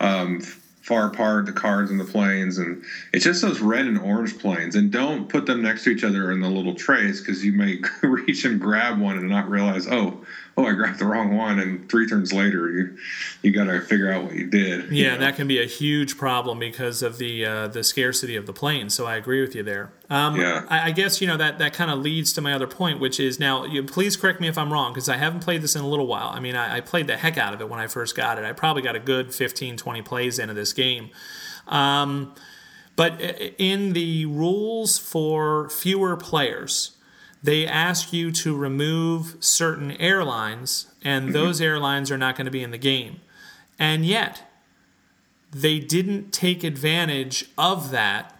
um, far apart, the cards and the planes, and it's just those red and orange planes. And don't put them next to each other in the little trays because you may [laughs] reach and grab one and not realize, oh, [laughs] oh, I grabbed the wrong one, and three turns later, you you got to figure out what you did. Yeah, you know? that can be a huge problem because of the uh, the scarcity of the plane. So I agree with you there. Um, yeah. I, I, guess you know that that kind of leads to my other point, which is now. You, please correct me if I'm wrong because I haven't played this in a little while. I mean, I, I, played the heck out of it when I first got it. I probably got a good 15, 20 plays into this game. Um, but in the rules for fewer players, they ask you to remove certain airlines, and mm-hmm. those airlines are not going to be in the game. And yet, they didn't take advantage of that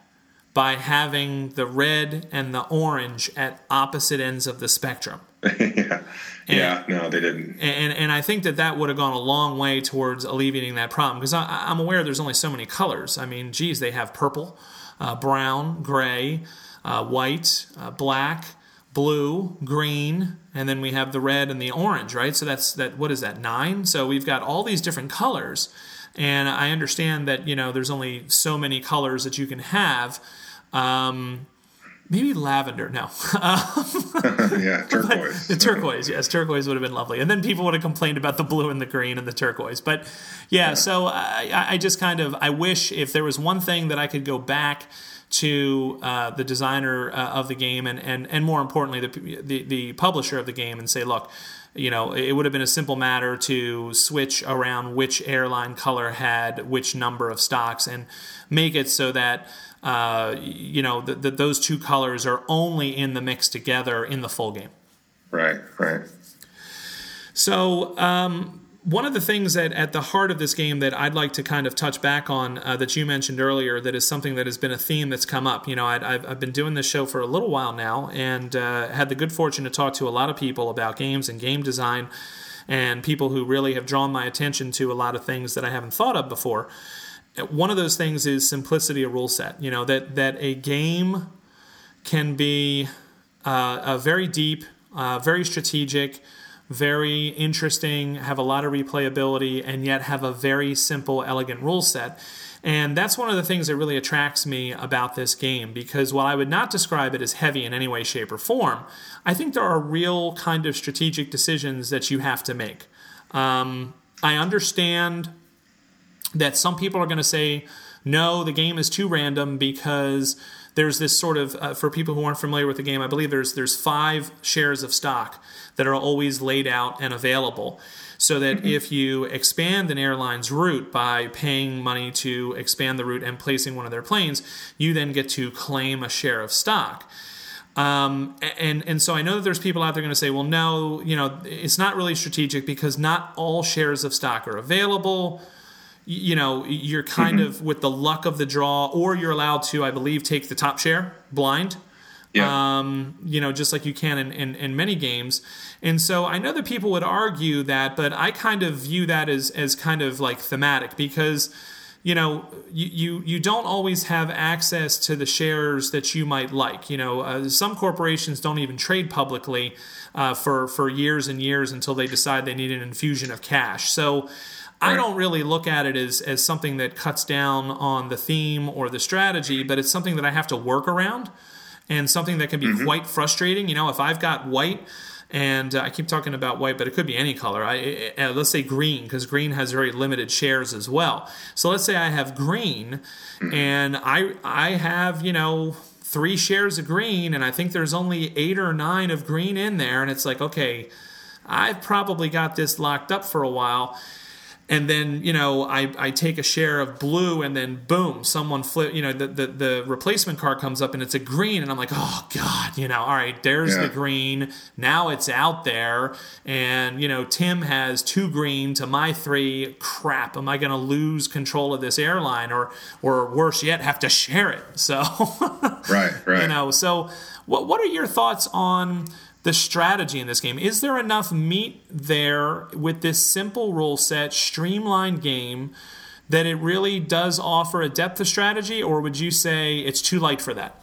by having the red and the orange at opposite ends of the spectrum. [laughs] yeah. And, yeah, no, they didn't. And, and I think that that would have gone a long way towards alleviating that problem because I'm aware there's only so many colors. I mean, geez, they have purple, uh, brown, gray, uh, white, uh, black, blue, green, and then we have the red and the orange, right? So that's that. What is that? Nine. So we've got all these different colors, and I understand that you know there's only so many colors that you can have. Um, maybe lavender. No. [laughs] [laughs] yeah, turquoise. the turquoise, yes, turquoise would have been lovely. And then people would have complained about the blue and the green and the turquoise. But yeah, yeah. so I, I just kind of I wish if there was one thing that I could go back to uh, the designer uh, of the game and, and, and more importantly the, the, the publisher of the game and say look you know it would have been a simple matter to switch around which airline color had which number of stocks and make it so that uh, you know that those two colors are only in the mix together in the full game. Right right. So um, one of the things that at the heart of this game that I'd like to kind of touch back on uh, that you mentioned earlier that is something that has been a theme that's come up. You know, i have been doing this show for a little while now and uh, had the good fortune to talk to a lot of people about games and game design and people who really have drawn my attention to a lot of things that I haven't thought of before. One of those things is simplicity of rule set. You know, that, that a game can be uh, a very deep, uh, very strategic, very interesting, have a lot of replayability, and yet have a very simple, elegant rule set. And that's one of the things that really attracts me about this game because while I would not describe it as heavy in any way, shape, or form, I think there are real kind of strategic decisions that you have to make. Um, I understand that some people are going to say, no, the game is too random because there's this sort of uh, for people who aren't familiar with the game i believe there's there's five shares of stock that are always laid out and available so that mm-hmm. if you expand an airline's route by paying money to expand the route and placing one of their planes, you then get to claim a share of stock. Um, and and so I know that there's people out there going to say, well, no, you know, it's not really strategic because not all shares of stock are available. You know, you're kind mm-hmm. of with the luck of the draw, or you're allowed to, I believe, take the top share blind. Yeah. Um, you know, just like you can in, in, in, many games. And so I know that people would argue that, but I kind of view that as, as kind of like thematic because, you know, you, you, you don't always have access to the shares that you might like. You know, uh, some corporations don't even trade publicly uh, for, for years and years until they decide they need an infusion of cash. So, I don't really look at it as, as something that cuts down on the theme or the strategy, but it's something that I have to work around and something that can be mm-hmm. quite frustrating. You know, if I've got white and uh, I keep talking about white, but it could be any color. I, uh, let's say green because green has very limited shares as well. So let's say I have green, mm-hmm. and I I have you know three shares of green, and I think there's only eight or nine of green in there, and it's like okay, I've probably got this locked up for a while and then you know I, I take a share of blue and then boom someone flip you know the, the, the replacement card comes up and it's a green. And i'm like oh god you know all right there's yeah. the green. Now it's out there. And you know tim has two green to my three. Crap am i going to lose control of this airline or or worse yet have to share it? So [laughs] right right. you know so what what are your thoughts on the strategy in this game. Is there enough meat there with this simple rule set, streamlined game, that it really does offer a depth of strategy, or would you say it's too light for that?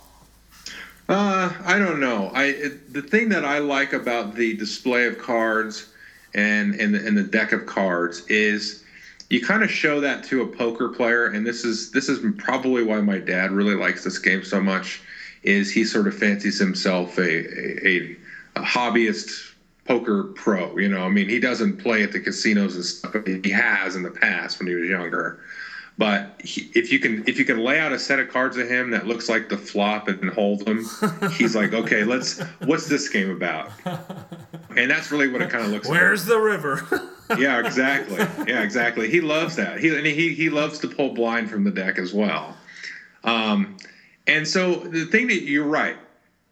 Uh, I don't know. I it, the thing that I like about the display of cards and and the, and the deck of cards is you kind of show that to a poker player, and this is this is probably why my dad really likes this game so much. Is he sort of fancies himself a, a, a hobbyist poker pro. You know, I mean, he doesn't play at the casinos and stuff. He has in the past when he was younger. But he, if you can if you can lay out a set of cards to him that looks like the flop and hold them, [laughs] he's like, okay, let's. What's this game about? And that's really what it kind of looks. Like. Where's like. the river? [laughs] yeah, exactly. Yeah, exactly. He loves that. He and he he loves to pull blind from the deck as well. Um, and so the thing that you're right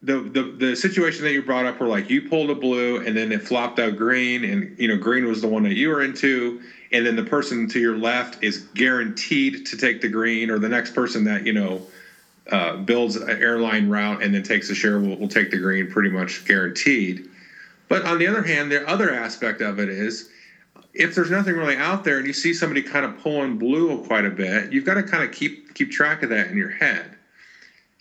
the, the the situation that you brought up where like you pulled a blue and then it flopped out green and you know green was the one that you were into and then the person to your left is guaranteed to take the green or the next person that you know uh, builds an airline route and then takes a share will, will take the green pretty much guaranteed. But on the other hand the other aspect of it is if there's nothing really out there and you see somebody kind of pulling blue quite a bit you've got to kind of keep keep track of that in your head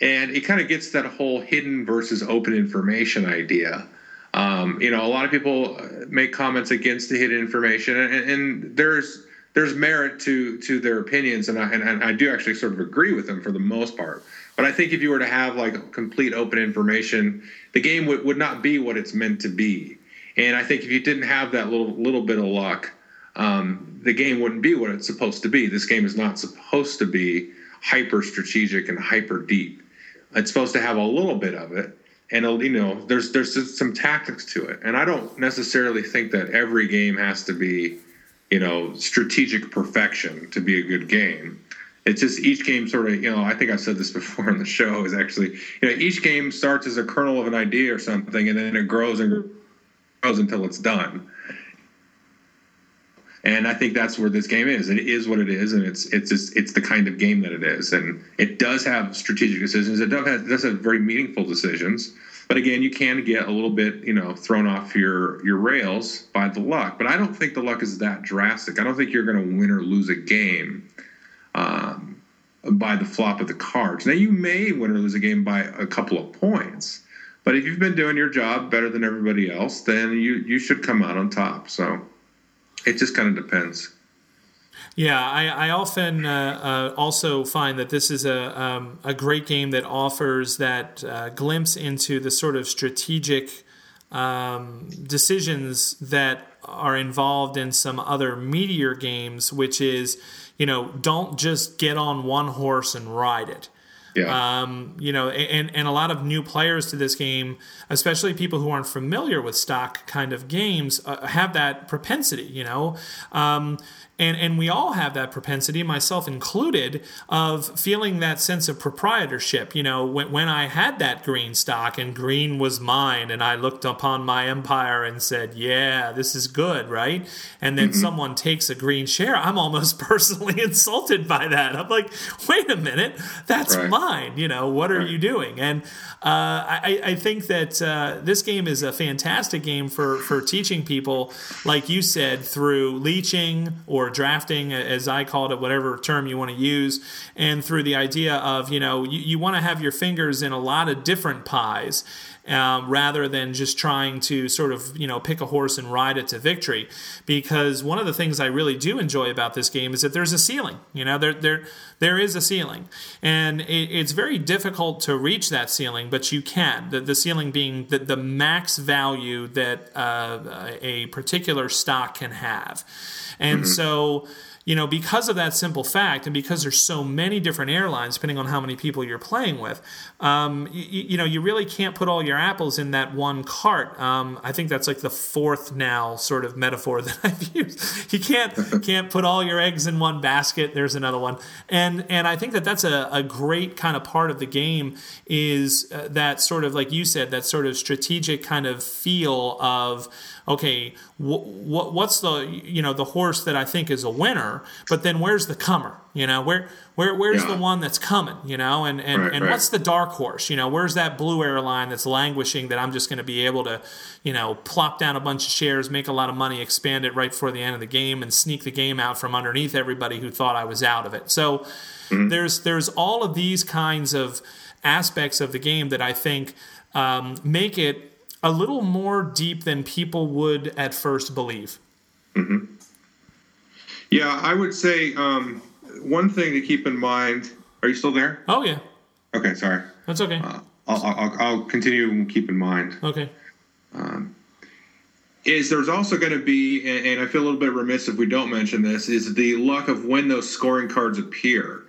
and it kind of gets that whole hidden versus open information idea. Um, you know, a lot of people uh, make comments against the hidden information, and, and there's there's merit to to their opinions, and I, and, and I do actually sort of agree with them for the most part. But I think if you were to have like complete open information, the game would, would not be what it's meant to be. And I think if you didn't have that little little bit of luck, um, the game wouldn't be what it's supposed to be. This game is not supposed to be hyper strategic and hyper deep. It's supposed to have a little bit of it, and you know, there's there's some tactics to it. And I don't necessarily think that every game has to be, you know, strategic perfection to be a good game. It's just each game sort of, you know, I think I've said this [laughs] before on the show is actually, you know, each game starts as a kernel of an idea or something, and then it grows and grows until it's done and I think that's where this game is. It is what it is, and it's it's just, it's the kind of game that it is, and it does have strategic decisions. It does have, does have very meaningful decisions, but again, you can get a little bit you know thrown off your your rails by the luck. But I don't think the luck is that drastic. I don't think you're going to win or lose a game. Um, by the flop of the cards. Now you may win or lose a game by a couple of points, but if you've been doing your job better than everybody else, then you you should come out on top. So it just kind of depends. Yeah, I, I often uh, uh, also find that this is a, um, a great game that offers that uh, glimpse into the sort of strategic um, decisions that are involved in some other meteor games, which is, you know, don't just get on one horse and ride it. Yeah. Um, you know, and, and a lot of new players to this game, especially people who aren't familiar with stock kind of games, uh, have that propensity, you know. Um, and and we all have that propensity myself included of feeling that sense of proprietorship you know when, when i had that green stock and green was mine and i looked upon my empire and said yeah this is good right and then mm-hmm. someone takes a green share i'm almost [laughs] personally insulted by that i'm like wait a minute that's right. mine you know what are right. you doing and uh, I, I think that uh, this game is a fantastic game for for teaching people like you said through leeching or drafting, as I called it, whatever term you want to use, and through the idea of, you know, you, you want to have your fingers in a lot of different pies. Um, rather than just trying to sort of you know pick a horse and ride it to victory. Because one of the things I really do enjoy about this game is that there's a ceiling. You know, there there there is a ceiling, and it, it's very difficult to reach that ceiling, but you can. The, the ceiling being the, the max value that uh, a particular stock can have. And mm-hmm. so, you know, because of that simple fact, and because there's so many different airlines, depending on how many people you're playing with, um, you, you, know, you really can't put all your apples in that one cart. Um, I think that's like the fourth now sort of metaphor [laughs] that I've used. You can't can't put all your eggs in one basket. There's another one, and and I think that that's a, a great kind of part of the game is uh, that sort of like you said, that sort of strategic kind of feel of okay, wh- wh- what's the you know the horse that I think is a winner, but then where's the comer? You know, where where where's yeah. the one that's coming? You know, and and, right, and right. what's the dark horse? You know, where's that blue airline that's languishing that I'm just going to be able to, you know, plop down a bunch of shares, make a lot of money, expand it right before the end of the game, and sneak the game out from underneath everybody who thought I was out of it. So mm-hmm. there's there's all of these kinds of aspects of the game that I think um, make it a little more deep than people would at first believe. Mm-hmm. Yeah, I would say um, one thing to keep in mind. Are you still there? Oh yeah. Okay, sorry. That's okay. Uh, I'll, I'll, I'll, continue and keep in mind. Okay. Um, is there's also going to be, and, and I feel a little bit remiss if we don't mention this, is the luck of when those scoring cards appear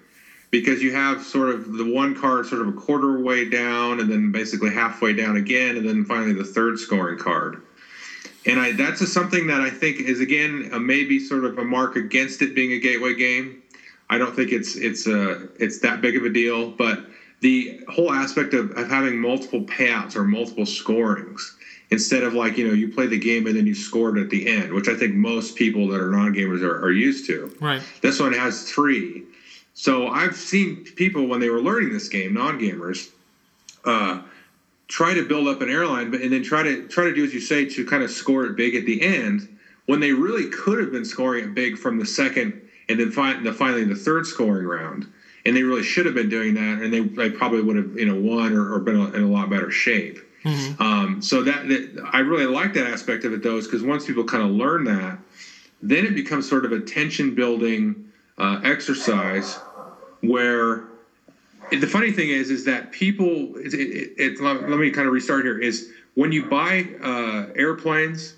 because you have sort of the one card sort of a quarter way down and then basically halfway down again and then finally the third scoring card. And I, that's a, something that i think is again a maybe sort of a mark against it being a gateway game. I don't think it's it's a uh, it's that big of a deal but the whole aspect of, of having multiple payouts or multiple scorings instead of like you know you play the game and then you score it at the end which i think most people that are non-gamers are, are used to. Right. This one has three so I've seen people when they were learning this game, non-gamers, uh, try to build up an airline, but and then try to try to do as you say to kind of score it big at the end when they really could have been scoring it big from the second and then find the finally the third scoring round. And they really should have been doing that, and they, they probably would have you know won or, or been in a lot better shape. Mm-hmm. Um, so that, that, I really like that aspect of it though, is because once people kind of learn that, then it becomes sort of a tension building uh, exercise where the funny thing is is that people it, it, it, let me kind of restart here is when you buy uh, airplanes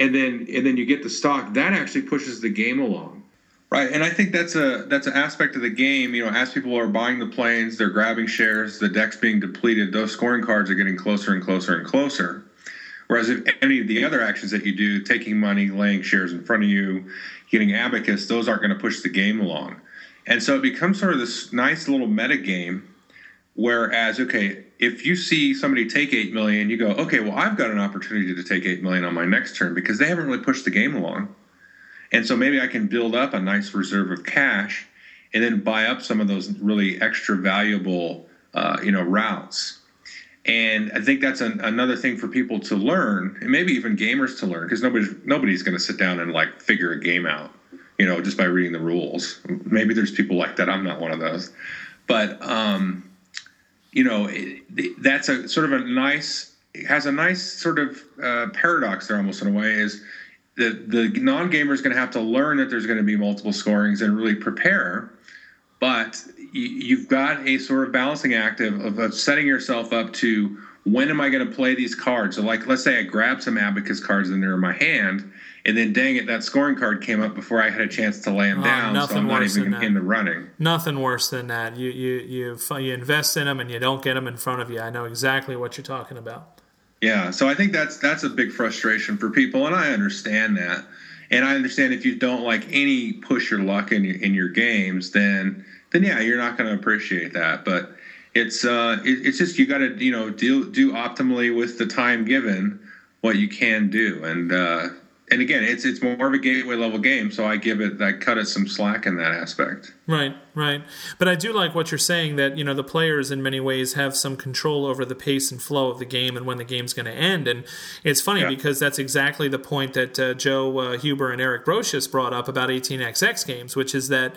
and then and then you get the stock that actually pushes the game along. Right and i think that's a that's an aspect of the game you know as people are buying the planes they're grabbing shares the deck's being depleted those scoring cards are getting closer and closer and closer. Whereas if any of the other actions that you do taking money laying shares in front of you getting abacus those aren't going to push the game along and so it becomes sort of this nice little meta game. Whereas, okay, if you see somebody take eight million, you go, okay, well, I've got an opportunity to take eight million on my next turn because they haven't really pushed the game along. And so maybe I can build up a nice reserve of cash and then buy up some of those really extra valuable, uh, you know, routes. And I think that's an, another thing for people to learn, and maybe even gamers to learn, because nobody's nobody's going to sit down and like figure a game out you know, just by reading the rules. Maybe there's people like that. I'm not one of those, but um, you know, it, that's a sort of a nice it has a nice sort of uh, paradox there, almost in a way. Is the the non gamer is going to have to learn that there's going to be multiple scorings and really prepare. But you, have got a sort of balancing act of, of, of setting yourself up to when am I going to play these cards? So, like, let's say I grab some Abacus cards and they're in my hand, and then dang it, that scoring card came up before I had a chance to lay them oh, down, so I'm not even in the running. Nothing worse than that. You you you you invest in them and you don't get them in front of you. I know exactly what you're talking about. Yeah, so I think that's that's a big frustration for people, and I understand that. And I understand if you don't like any push your luck in your, in your games, then then yeah, you're not going to appreciate that. But it's uh, it, it's just you got to you know do do optimally with the time given what you can do, and uh, and again, it's it's more of a gateway level game, so I give it I cut it some slack in that aspect. Right, right. But I do like what you're saying that you know the players in many ways have some control over the pace and flow of the game and when the game's going to end. And it's funny yeah. because that's exactly the point that uh, Joe uh, Huber and Eric Brosius brought up about 18xx games, which is that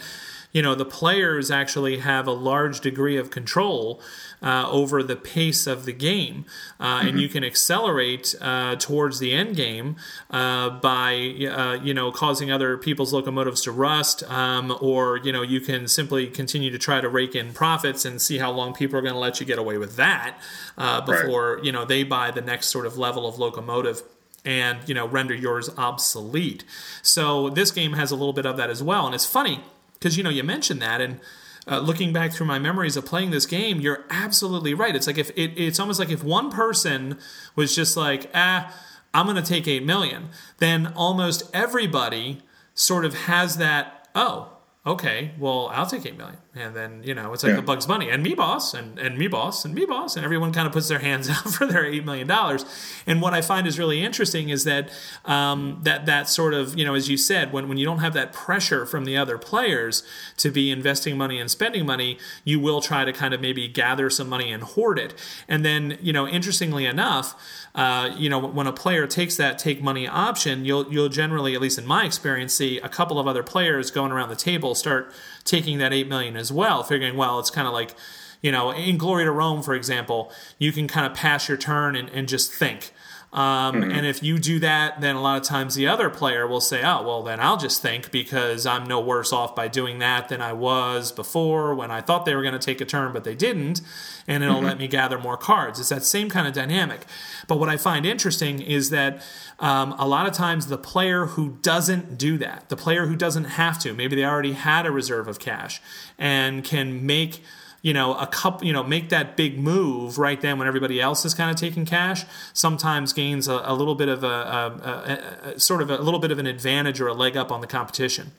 you know the players actually have a large degree of control uh, over the pace of the game, uh, mm-hmm. and you can accelerate uh, towards the end game uh, by uh, you know causing other people's locomotives to rust, um, or you know you can simply continue to try to rake in profits and see how long people are going to let you get away with that uh, before right. you know they buy the next sort of level of locomotive and you know render yours obsolete. So this game has a little bit of that as well, and it's funny because you know you mentioned that and uh, looking back through my memories of playing this game you're absolutely right. It's like if it, it's almost like if one person was just like ah i'm going to take 8 million then almost everybody sort of has that oh okay, well, I'll take eight million. And then, you know, it's like yeah. the Bugs Bunny and me boss and, and me boss and me boss. And everyone kind of puts their hands [laughs] out for their eight million dollars. And what I find is really interesting is that um, that that sort of, you know, as you said, when, when you don't have that pressure from the other players to be investing money and spending money, you will try to kind of maybe gather some money and hoard it. And then, you know, interestingly enough, uh, you know, when a player takes that take money option, you'll you'll generally, at least in my experience, see a couple of other players going around the table start taking that eight million as well, figuring, well, it's kind of like, you know, in Glory to Rome, for example, you can kind of pass your turn and, and just think. Um, mm-hmm. And if you do that, then a lot of times the other player will say, oh, well, then I'll just think because I'm no worse off by doing that than I was before when I thought they were going to take a turn, but they didn't. And it'll mm-hmm. let me gather more cards. It's that same kind of dynamic. But what I find interesting is that um, a lot of times the player who doesn't do that, the player who doesn't have to, maybe they already had a reserve of cash and can make you know a couple you know make that big move right then when everybody else is kind of taking cash sometimes gains a, a little bit of a, a, a, sort of a little bit of an advantage or a leg up on the competition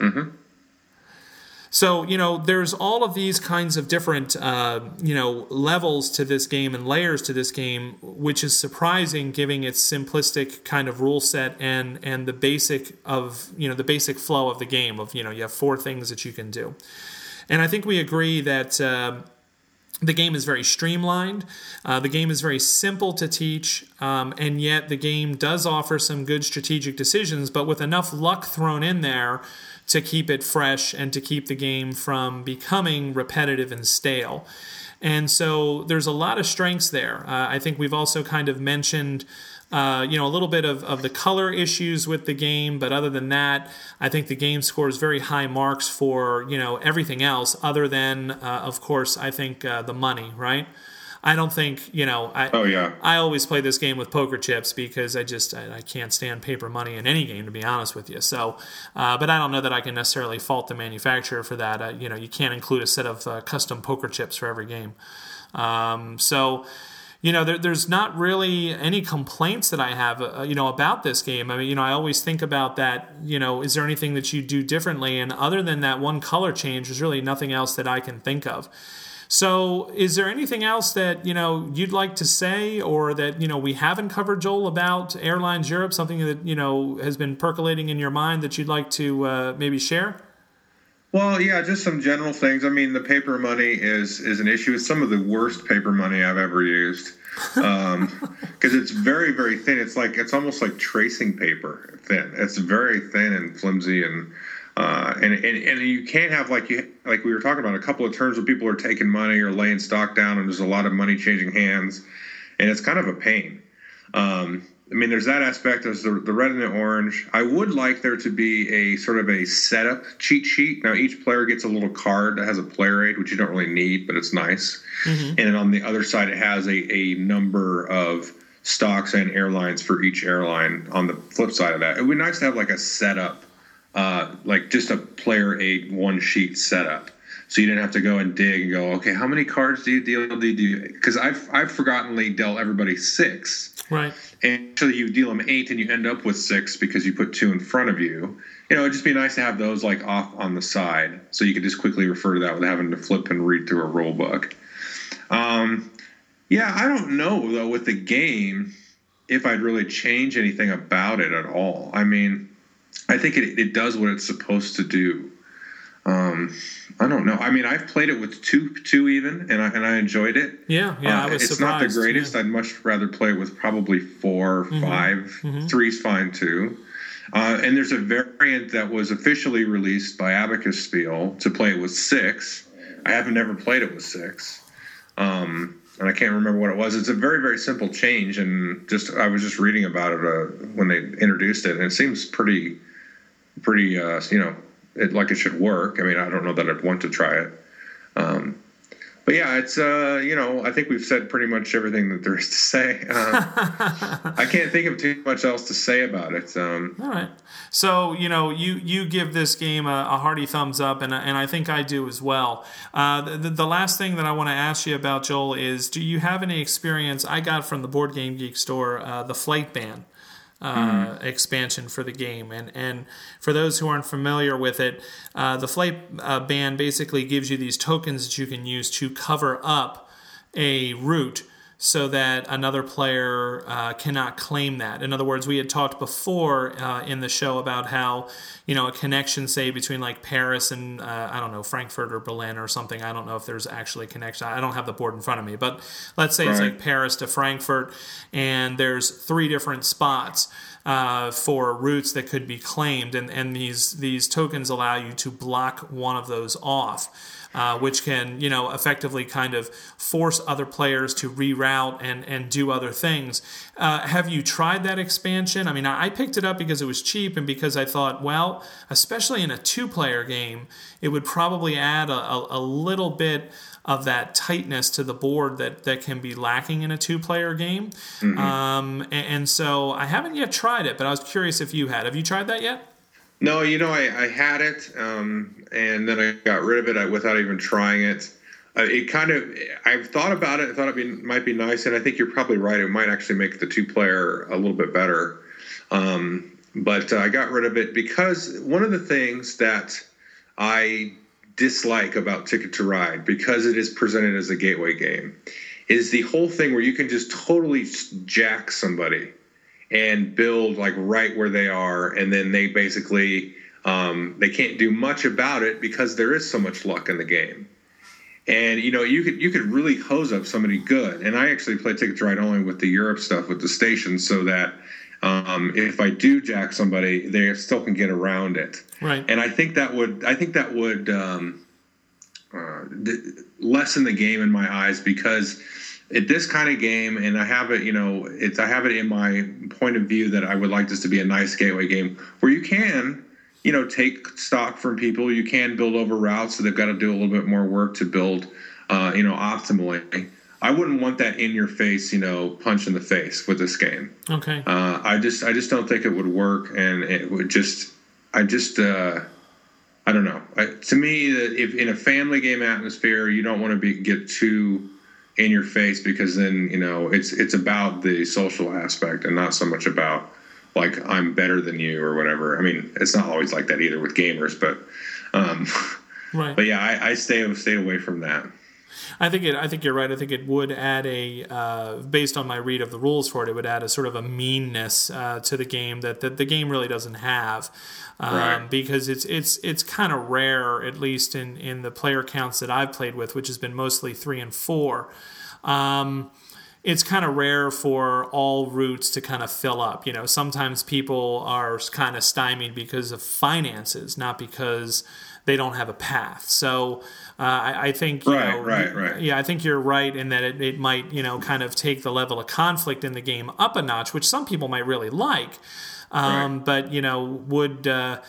mm-hmm. So, you know, there's all of these kinds of different, uh, you know, levels to this game and layers to this game, which is surprising given its simplistic kind of rule set and, and the basic of, you know, the basic flow of the game of, you know, you have four things that you can do. And I think we agree that. Uh, the game is very streamlined. Uh, the game is very simple to teach, um, and yet the game does offer some good strategic decisions, but with enough luck thrown in there to keep it fresh and to keep the game from becoming repetitive and stale. And so there's a lot of strengths there. Uh, I think we've also kind of mentioned uh, you know, a little bit of, of the color issues with the game, but other than that, I think the game scores very high marks for, you know, everything else other than, uh, of course, I think uh, the money, right? I don't think you know. I, oh yeah. I always play this game with poker chips because I just I, I can't stand paper money in any game to be honest with you. So, uh, but I don't know that I can necessarily fault the manufacturer for that. Uh, you know, you can't include a set of uh, custom poker chips for every game. Um, so you know, there, there's not really any complaints that I have, uh, you know, about this game. I mean, you know, I always think about that. You know, is there anything that you do differently? And other than that one color change, there's really nothing else that I can think of. So, is there anything else that you know you'd like to say, or that you know we haven't covered, Joel, about Airlines Europe? Something that you know has been percolating in your mind that you'd like to uh, maybe share? Well, yeah, just some general things. I mean, the paper money is is an issue. It's some of the worst paper money I've ever used because um, [laughs] it's very very thin. It's like it's almost like tracing paper thin. It's very thin and flimsy and. Uh, and, and and you can't have like you like we were talking about a couple of terms where people are taking money or laying stock down and there's a lot of money changing hands and it's kind of a pain um, I mean, there's that aspect. There's the, the red and the orange. I would like there to be a sort of a setup cheat sheet. Now, each player gets a little card that has a player aid, which you don't really need, but it's nice. Mm-hmm. And then on the other side, it has a, a number of stocks and airlines for each airline. On the flip side of that, it would be nice to have like a setup, uh, like just a player aid one sheet setup so you didn't have to go and dig and go, okay, how many cards do you deal? Do you Because I've I've forgottenly dealt everybody six, right? And actually, you deal them eight, and you end up with six because you put two in front of you. You know, it'd just be nice to have those like off on the side, so you could just quickly refer to that without having to flip and read through a rule book. Um, yeah, I don't know though with the game if I'd really change anything about it at all. I mean, I think it, it does what it's supposed to do. Um, I don't know. I mean, I've played it with two, two even, and I and I enjoyed it. Yeah, yeah. Uh, it's surprised. not the greatest. Yeah. I'd much rather play it with probably 4 mm-hmm. 5 mm-hmm. Three's fine too. Uh, and there's a variant that was officially released by Abacus Spiel to play it with six. I haven't never played it with six, um, and I can't remember what it was. It's a very very simple change, and just I was just reading about it uh, when they introduced it, and it seems pretty pretty uh, you know it like it should work. I mean, I don't know that I'd want to try it. Um, but yeah, it's uh, you know, I think we've said pretty much everything that there is to say. Um, [laughs] I can't think of too much else to say about it. Um, All right. So you know, you you give this game a, a hearty thumbs up, and and I think I do as well. Uh, the, the last thing that I want to ask you about, Joel, is do you have any experience? I got from the Board Game Geek store uh, the Flight Ban uh, mm. expansion for the game. And and for those who aren't familiar with it, uh, the flight uh, ban basically gives you these tokens that you can use to cover up a route so that another player uh, cannot claim that. In other words, we had talked before uh, in the show about how you know a connection, say between like Paris and uh, I don't know Frankfurt or Berlin or something. I don't know if there's actually a connection. I don't have the board in front of me, but let's say right. it's like Paris to Frankfurt, and there's three different spots. Uh, for routes that could be claimed, and, and these these tokens allow you to block one of those off uh, which can you know effectively kind of force other players to reroute and and do other things. Uh, have you tried that expansion? I mean, I picked it up because it was cheap and because I thought, well, especially in a two-player game, it would probably add a, a, a little bit of that tightness to the board that that can be lacking in a two player game. Mm-hmm. Um, and, and, so I haven't yet tried it, but I was curious if you had. Have you tried that yet? No, you know, I, I had it, um, and then I got rid of it without even trying it. Uh, it kind of, I've thought about it. I thought it might be nice, and I think you're probably right. It might actually make the two player a little bit better. Um, but uh, I got rid of it because one of the things that I dislike about Ticket to Ride, because it is presented as a gateway game, is the whole thing where you can just totally jack somebody and build like right where they are, and then they basically um, they can't do much about it because there is so much luck in the game. And you know, you could you could really hose up somebody good. And I actually play Ticket to Ride only with the Europe stuff with the stations, so that um, if I do jack somebody, they still can get around it. Right. And I think that would I think that would um, uh, lessen the game in my eyes because at this kind of game, and I have it, you know, it's I have it in my point of view that I would like this to be a nice gateway game where you can, you know, take stock from people. You can build over routes, so they've got to do a little bit more work to build, uh, you know, optimally. I wouldn't want that in your face, you know, punch in the face with this game. Okay. Uh, I just, I just don't think it would work, and it would just, I just, uh, I don't know. I, to me, if in a family game atmosphere, you don't want to be get too in your face because then you know it's it's about the social aspect and not so much about like I'm better than you or whatever. I mean, it's not always like that either with gamers, but um, [laughs] right. But yeah, I, I stay stay away from that. I think it. I think you're right. I think it would add a, uh, based on my read of the rules for it, it would add a sort of a meanness uh, to the game that, that the game really doesn't have, um, right. because it's it's it's kind of rare, at least in in the player counts that I've played with, which has been mostly three and four. Um, it's kind of rare for all routes to kind of fill up. You know, sometimes people are kind of stymied because of finances, not because they don't have a path. So uh, I, I, think you right, know, right, right. Yeah, I think you're right in that it, it might you know kind of take the level of conflict in the game up a notch, which some people might really like. Um, right. But you know would. Uh,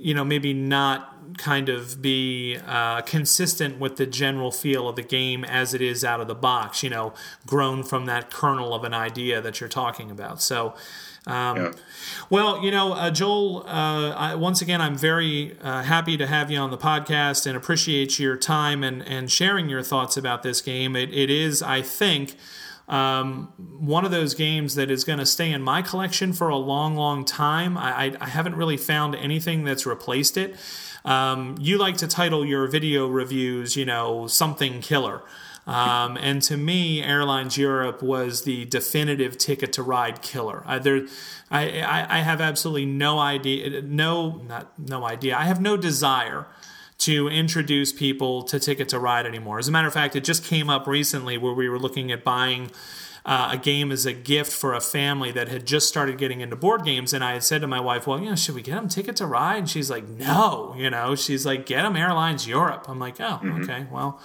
you know, maybe not kind of be uh, consistent with the general feel of the game as it is out of the box, you know, grown from that kernel of an idea that you're talking about. So, um, yeah. Well, you know, uh, Joel, uh, I, once again, I'm very uh, happy to have you on the podcast and appreciate your time and, and sharing your thoughts about this game. It, it is, I think, um, one of those games that is going to stay in my collection for a long, long time. I, I, haven't really found anything that's replaced it. Um, you like to title your video reviews, you know, something killer. Um, and to me, Airlines Europe was the definitive ticket to ride killer. I, there, I, I, I have absolutely no idea, no, not no idea. I have no desire to introduce people to Ticket to Ride anymore. As a matter of fact, it just came up recently where we were looking at buying uh, a game as a gift for a family that had just started getting into board games. And I had said to my wife, Well, you know, should we get them Ticket to Ride? And she's like, No, you know, she's like, Get them Airlines Europe. I'm like, Oh, mm-hmm. okay, well,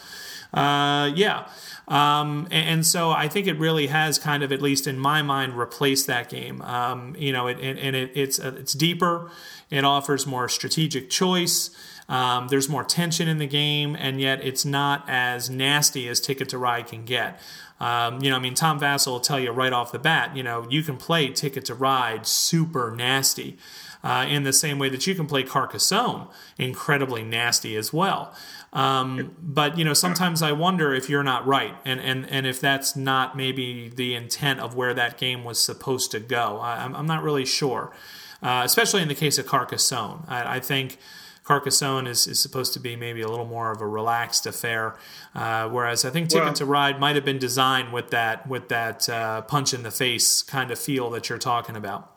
uh, yeah. Um, and, and, so I think it really has kind of, at least in my mind, replaced that game. Um, you know, it, and it, it's uh, it's deeper. It offers more strategic choice. Um, there's more tension in the game, and yet it's not as nasty as Ticket to Ride can get. Um, you know, I mean, Tom Vasel will tell you right off the bat, you know, you can play Ticket to Ride super nasty. Uh, in the same way that you can play Carcassonne incredibly nasty as well. Um, but you know, sometimes I wonder if you're not right, and and and if that's not maybe the intent of where that game was supposed to go. I, am not really sure, uh, especially in the case of Carcassonne. I, I think. Carcassonne is, is supposed to be maybe a little more of a relaxed affair, uh, whereas I think Ticket well, to Ride might have been designed with that with that uh, punch in the face kind of feel that you're talking about.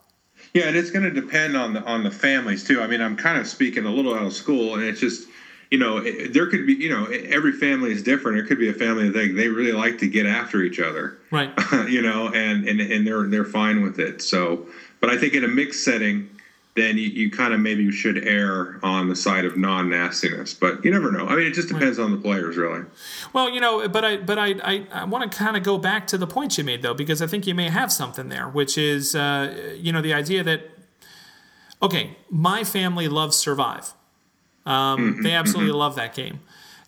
Yeah, and it's going to depend on the on the families too. I mean, I'm kind of speaking a little out of school, and it's just you know eh, eh, there could be you know eh, every family is different. It could be a family that they, they really like to get after each other, right? [laughs] you know, and and and they're they're fine with it. So, but I think in a mixed setting then you, you kind of maybe should err on the side of non nastiness. But you never know. I mean, it just depends right. on the players, really. Well, you know, but I but I I, I want to kind of go back to the point you made though, because I think you may have something there, which is uh, you know the idea that okay, my family loves Survive. Um, mm-hmm, they absolutely mm-hmm. love that game,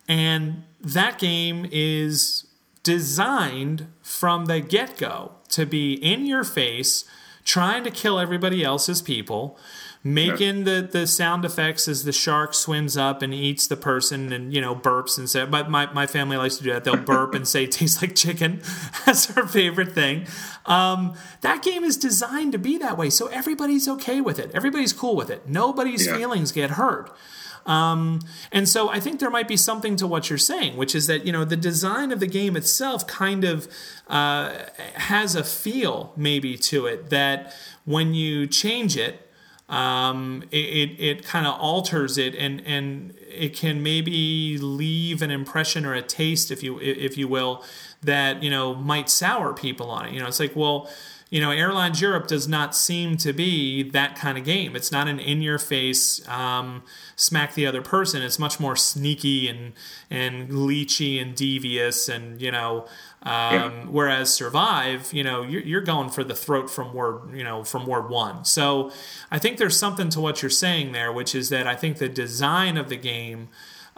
and that game is designed from the get go to be in your face trying to kill everybody else's people, making the, the sound effects as the shark swims up and eats the person and, you know, burps and say, but my, my family likes to do that. They'll burp and say, [laughs] tastes like chicken. [laughs] That's our favorite thing. Um, that game is designed to be that way. So everybody's okay with it. Everybody's cool with it. Nobody's yeah. feelings get hurt. Um, and so I think there might be something to what you're saying, which is that you know the design of the game itself kind of uh, has a feel maybe to it that when you change it, um, it, it, it kind of alters it and and it can maybe leave an impression or a taste, if you if you will, that you know might sour people on it. You know, it's like well you know, Airlines Europe does not seem to be that kind of game. It's not an in your face, um, smack the other person. It's much more sneaky and, and leechy and devious. And, you know, um, yeah. whereas Survive, you know, you're, you're going for the throat from word, you know, from word one. So I think there's something to what you're saying there, which is that I think the design of the game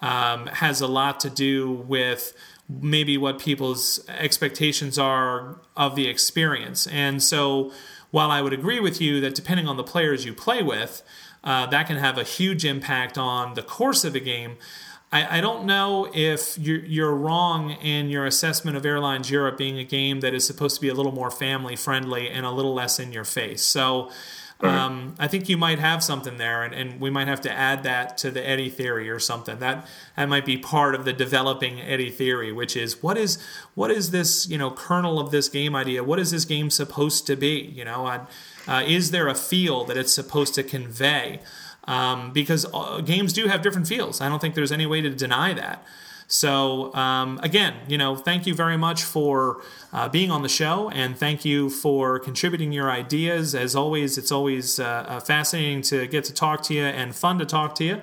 um, has a lot to do with maybe what people's expectations are of the experience. And so, while I would agree with you that depending on the players you play with, uh, that can have a huge impact on the course of a game. I, I don't know if you're, you're wrong in your assessment of Airlines Europe being a game that is supposed to be a little more family friendly and a little less in your face. So, um, I think you might have something there, and, and we might have to add that to the Eddy theory or something. That that might be part of the developing Eddy theory, which is what is what is this you know kernel of this game idea? What is this game supposed to be? You know, uh, is there a feel that it's supposed to convey? Um, because uh, games do have different feels. I don't think there's any way to deny that. So, um, again, you know, thank you very much for uh, being on the show and thank you for contributing your ideas. As always, it's always uh, uh, fascinating to get to talk to you and fun to talk to you.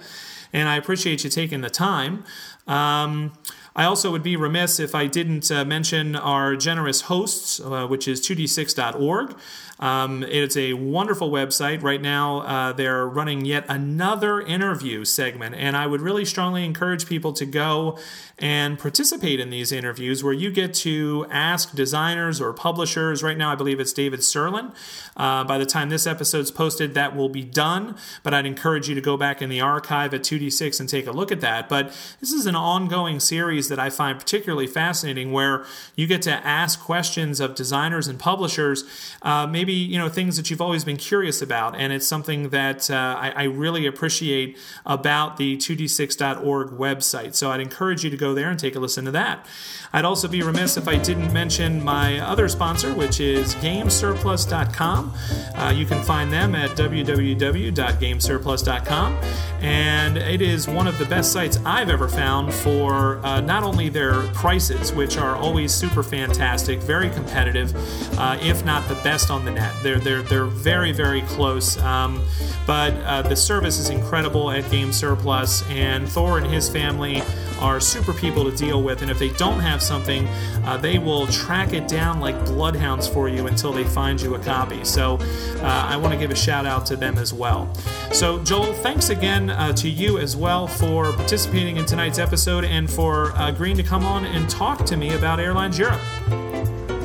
And I appreciate you taking the time. Um, I also would be remiss if I didn't uh, mention our generous hosts, uh, which is 2d6.org. Um, it's a wonderful website. Right now, uh, they're running yet another interview segment, and I would really strongly encourage people to go and participate in these interviews where you get to ask designers or publishers. Right now, I believe it's David Sirlin. Uh, by the time this episode's posted, that will be done, but I'd encourage you to go back in the archive at 2D6 and take a look at that. But this is an ongoing series that I find particularly fascinating where you get to ask questions of designers and publishers, uh, maybe you know things that you've always been curious about, and it's something that uh, I, I really appreciate about the 2d6.org website. So I'd encourage you to go there and take a listen to that. I'd also be remiss if I didn't mention my other sponsor, which is GameSurplus.com. Uh, you can find them at www.gamesurplus.com, and it is one of the best sites I've ever found for uh, not only their prices, which are always super fantastic, very competitive, uh, if not the best on the net. They're they're they're very very close, um, but uh, the service is incredible at Game Surplus, and Thor and his family are super people to deal with, and if they don't have something, uh, they will track it down like bloodhounds for you until they find you a copy. So uh, I want to give a shout out to them as well. So, Joel, thanks again uh, to you as well for participating in tonight's episode and for uh, agreeing to come on and talk to me about Airlines Europe.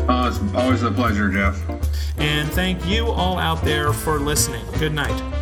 Uh, it's always a pleasure, Geof. And thank you all out there for listening. Good night.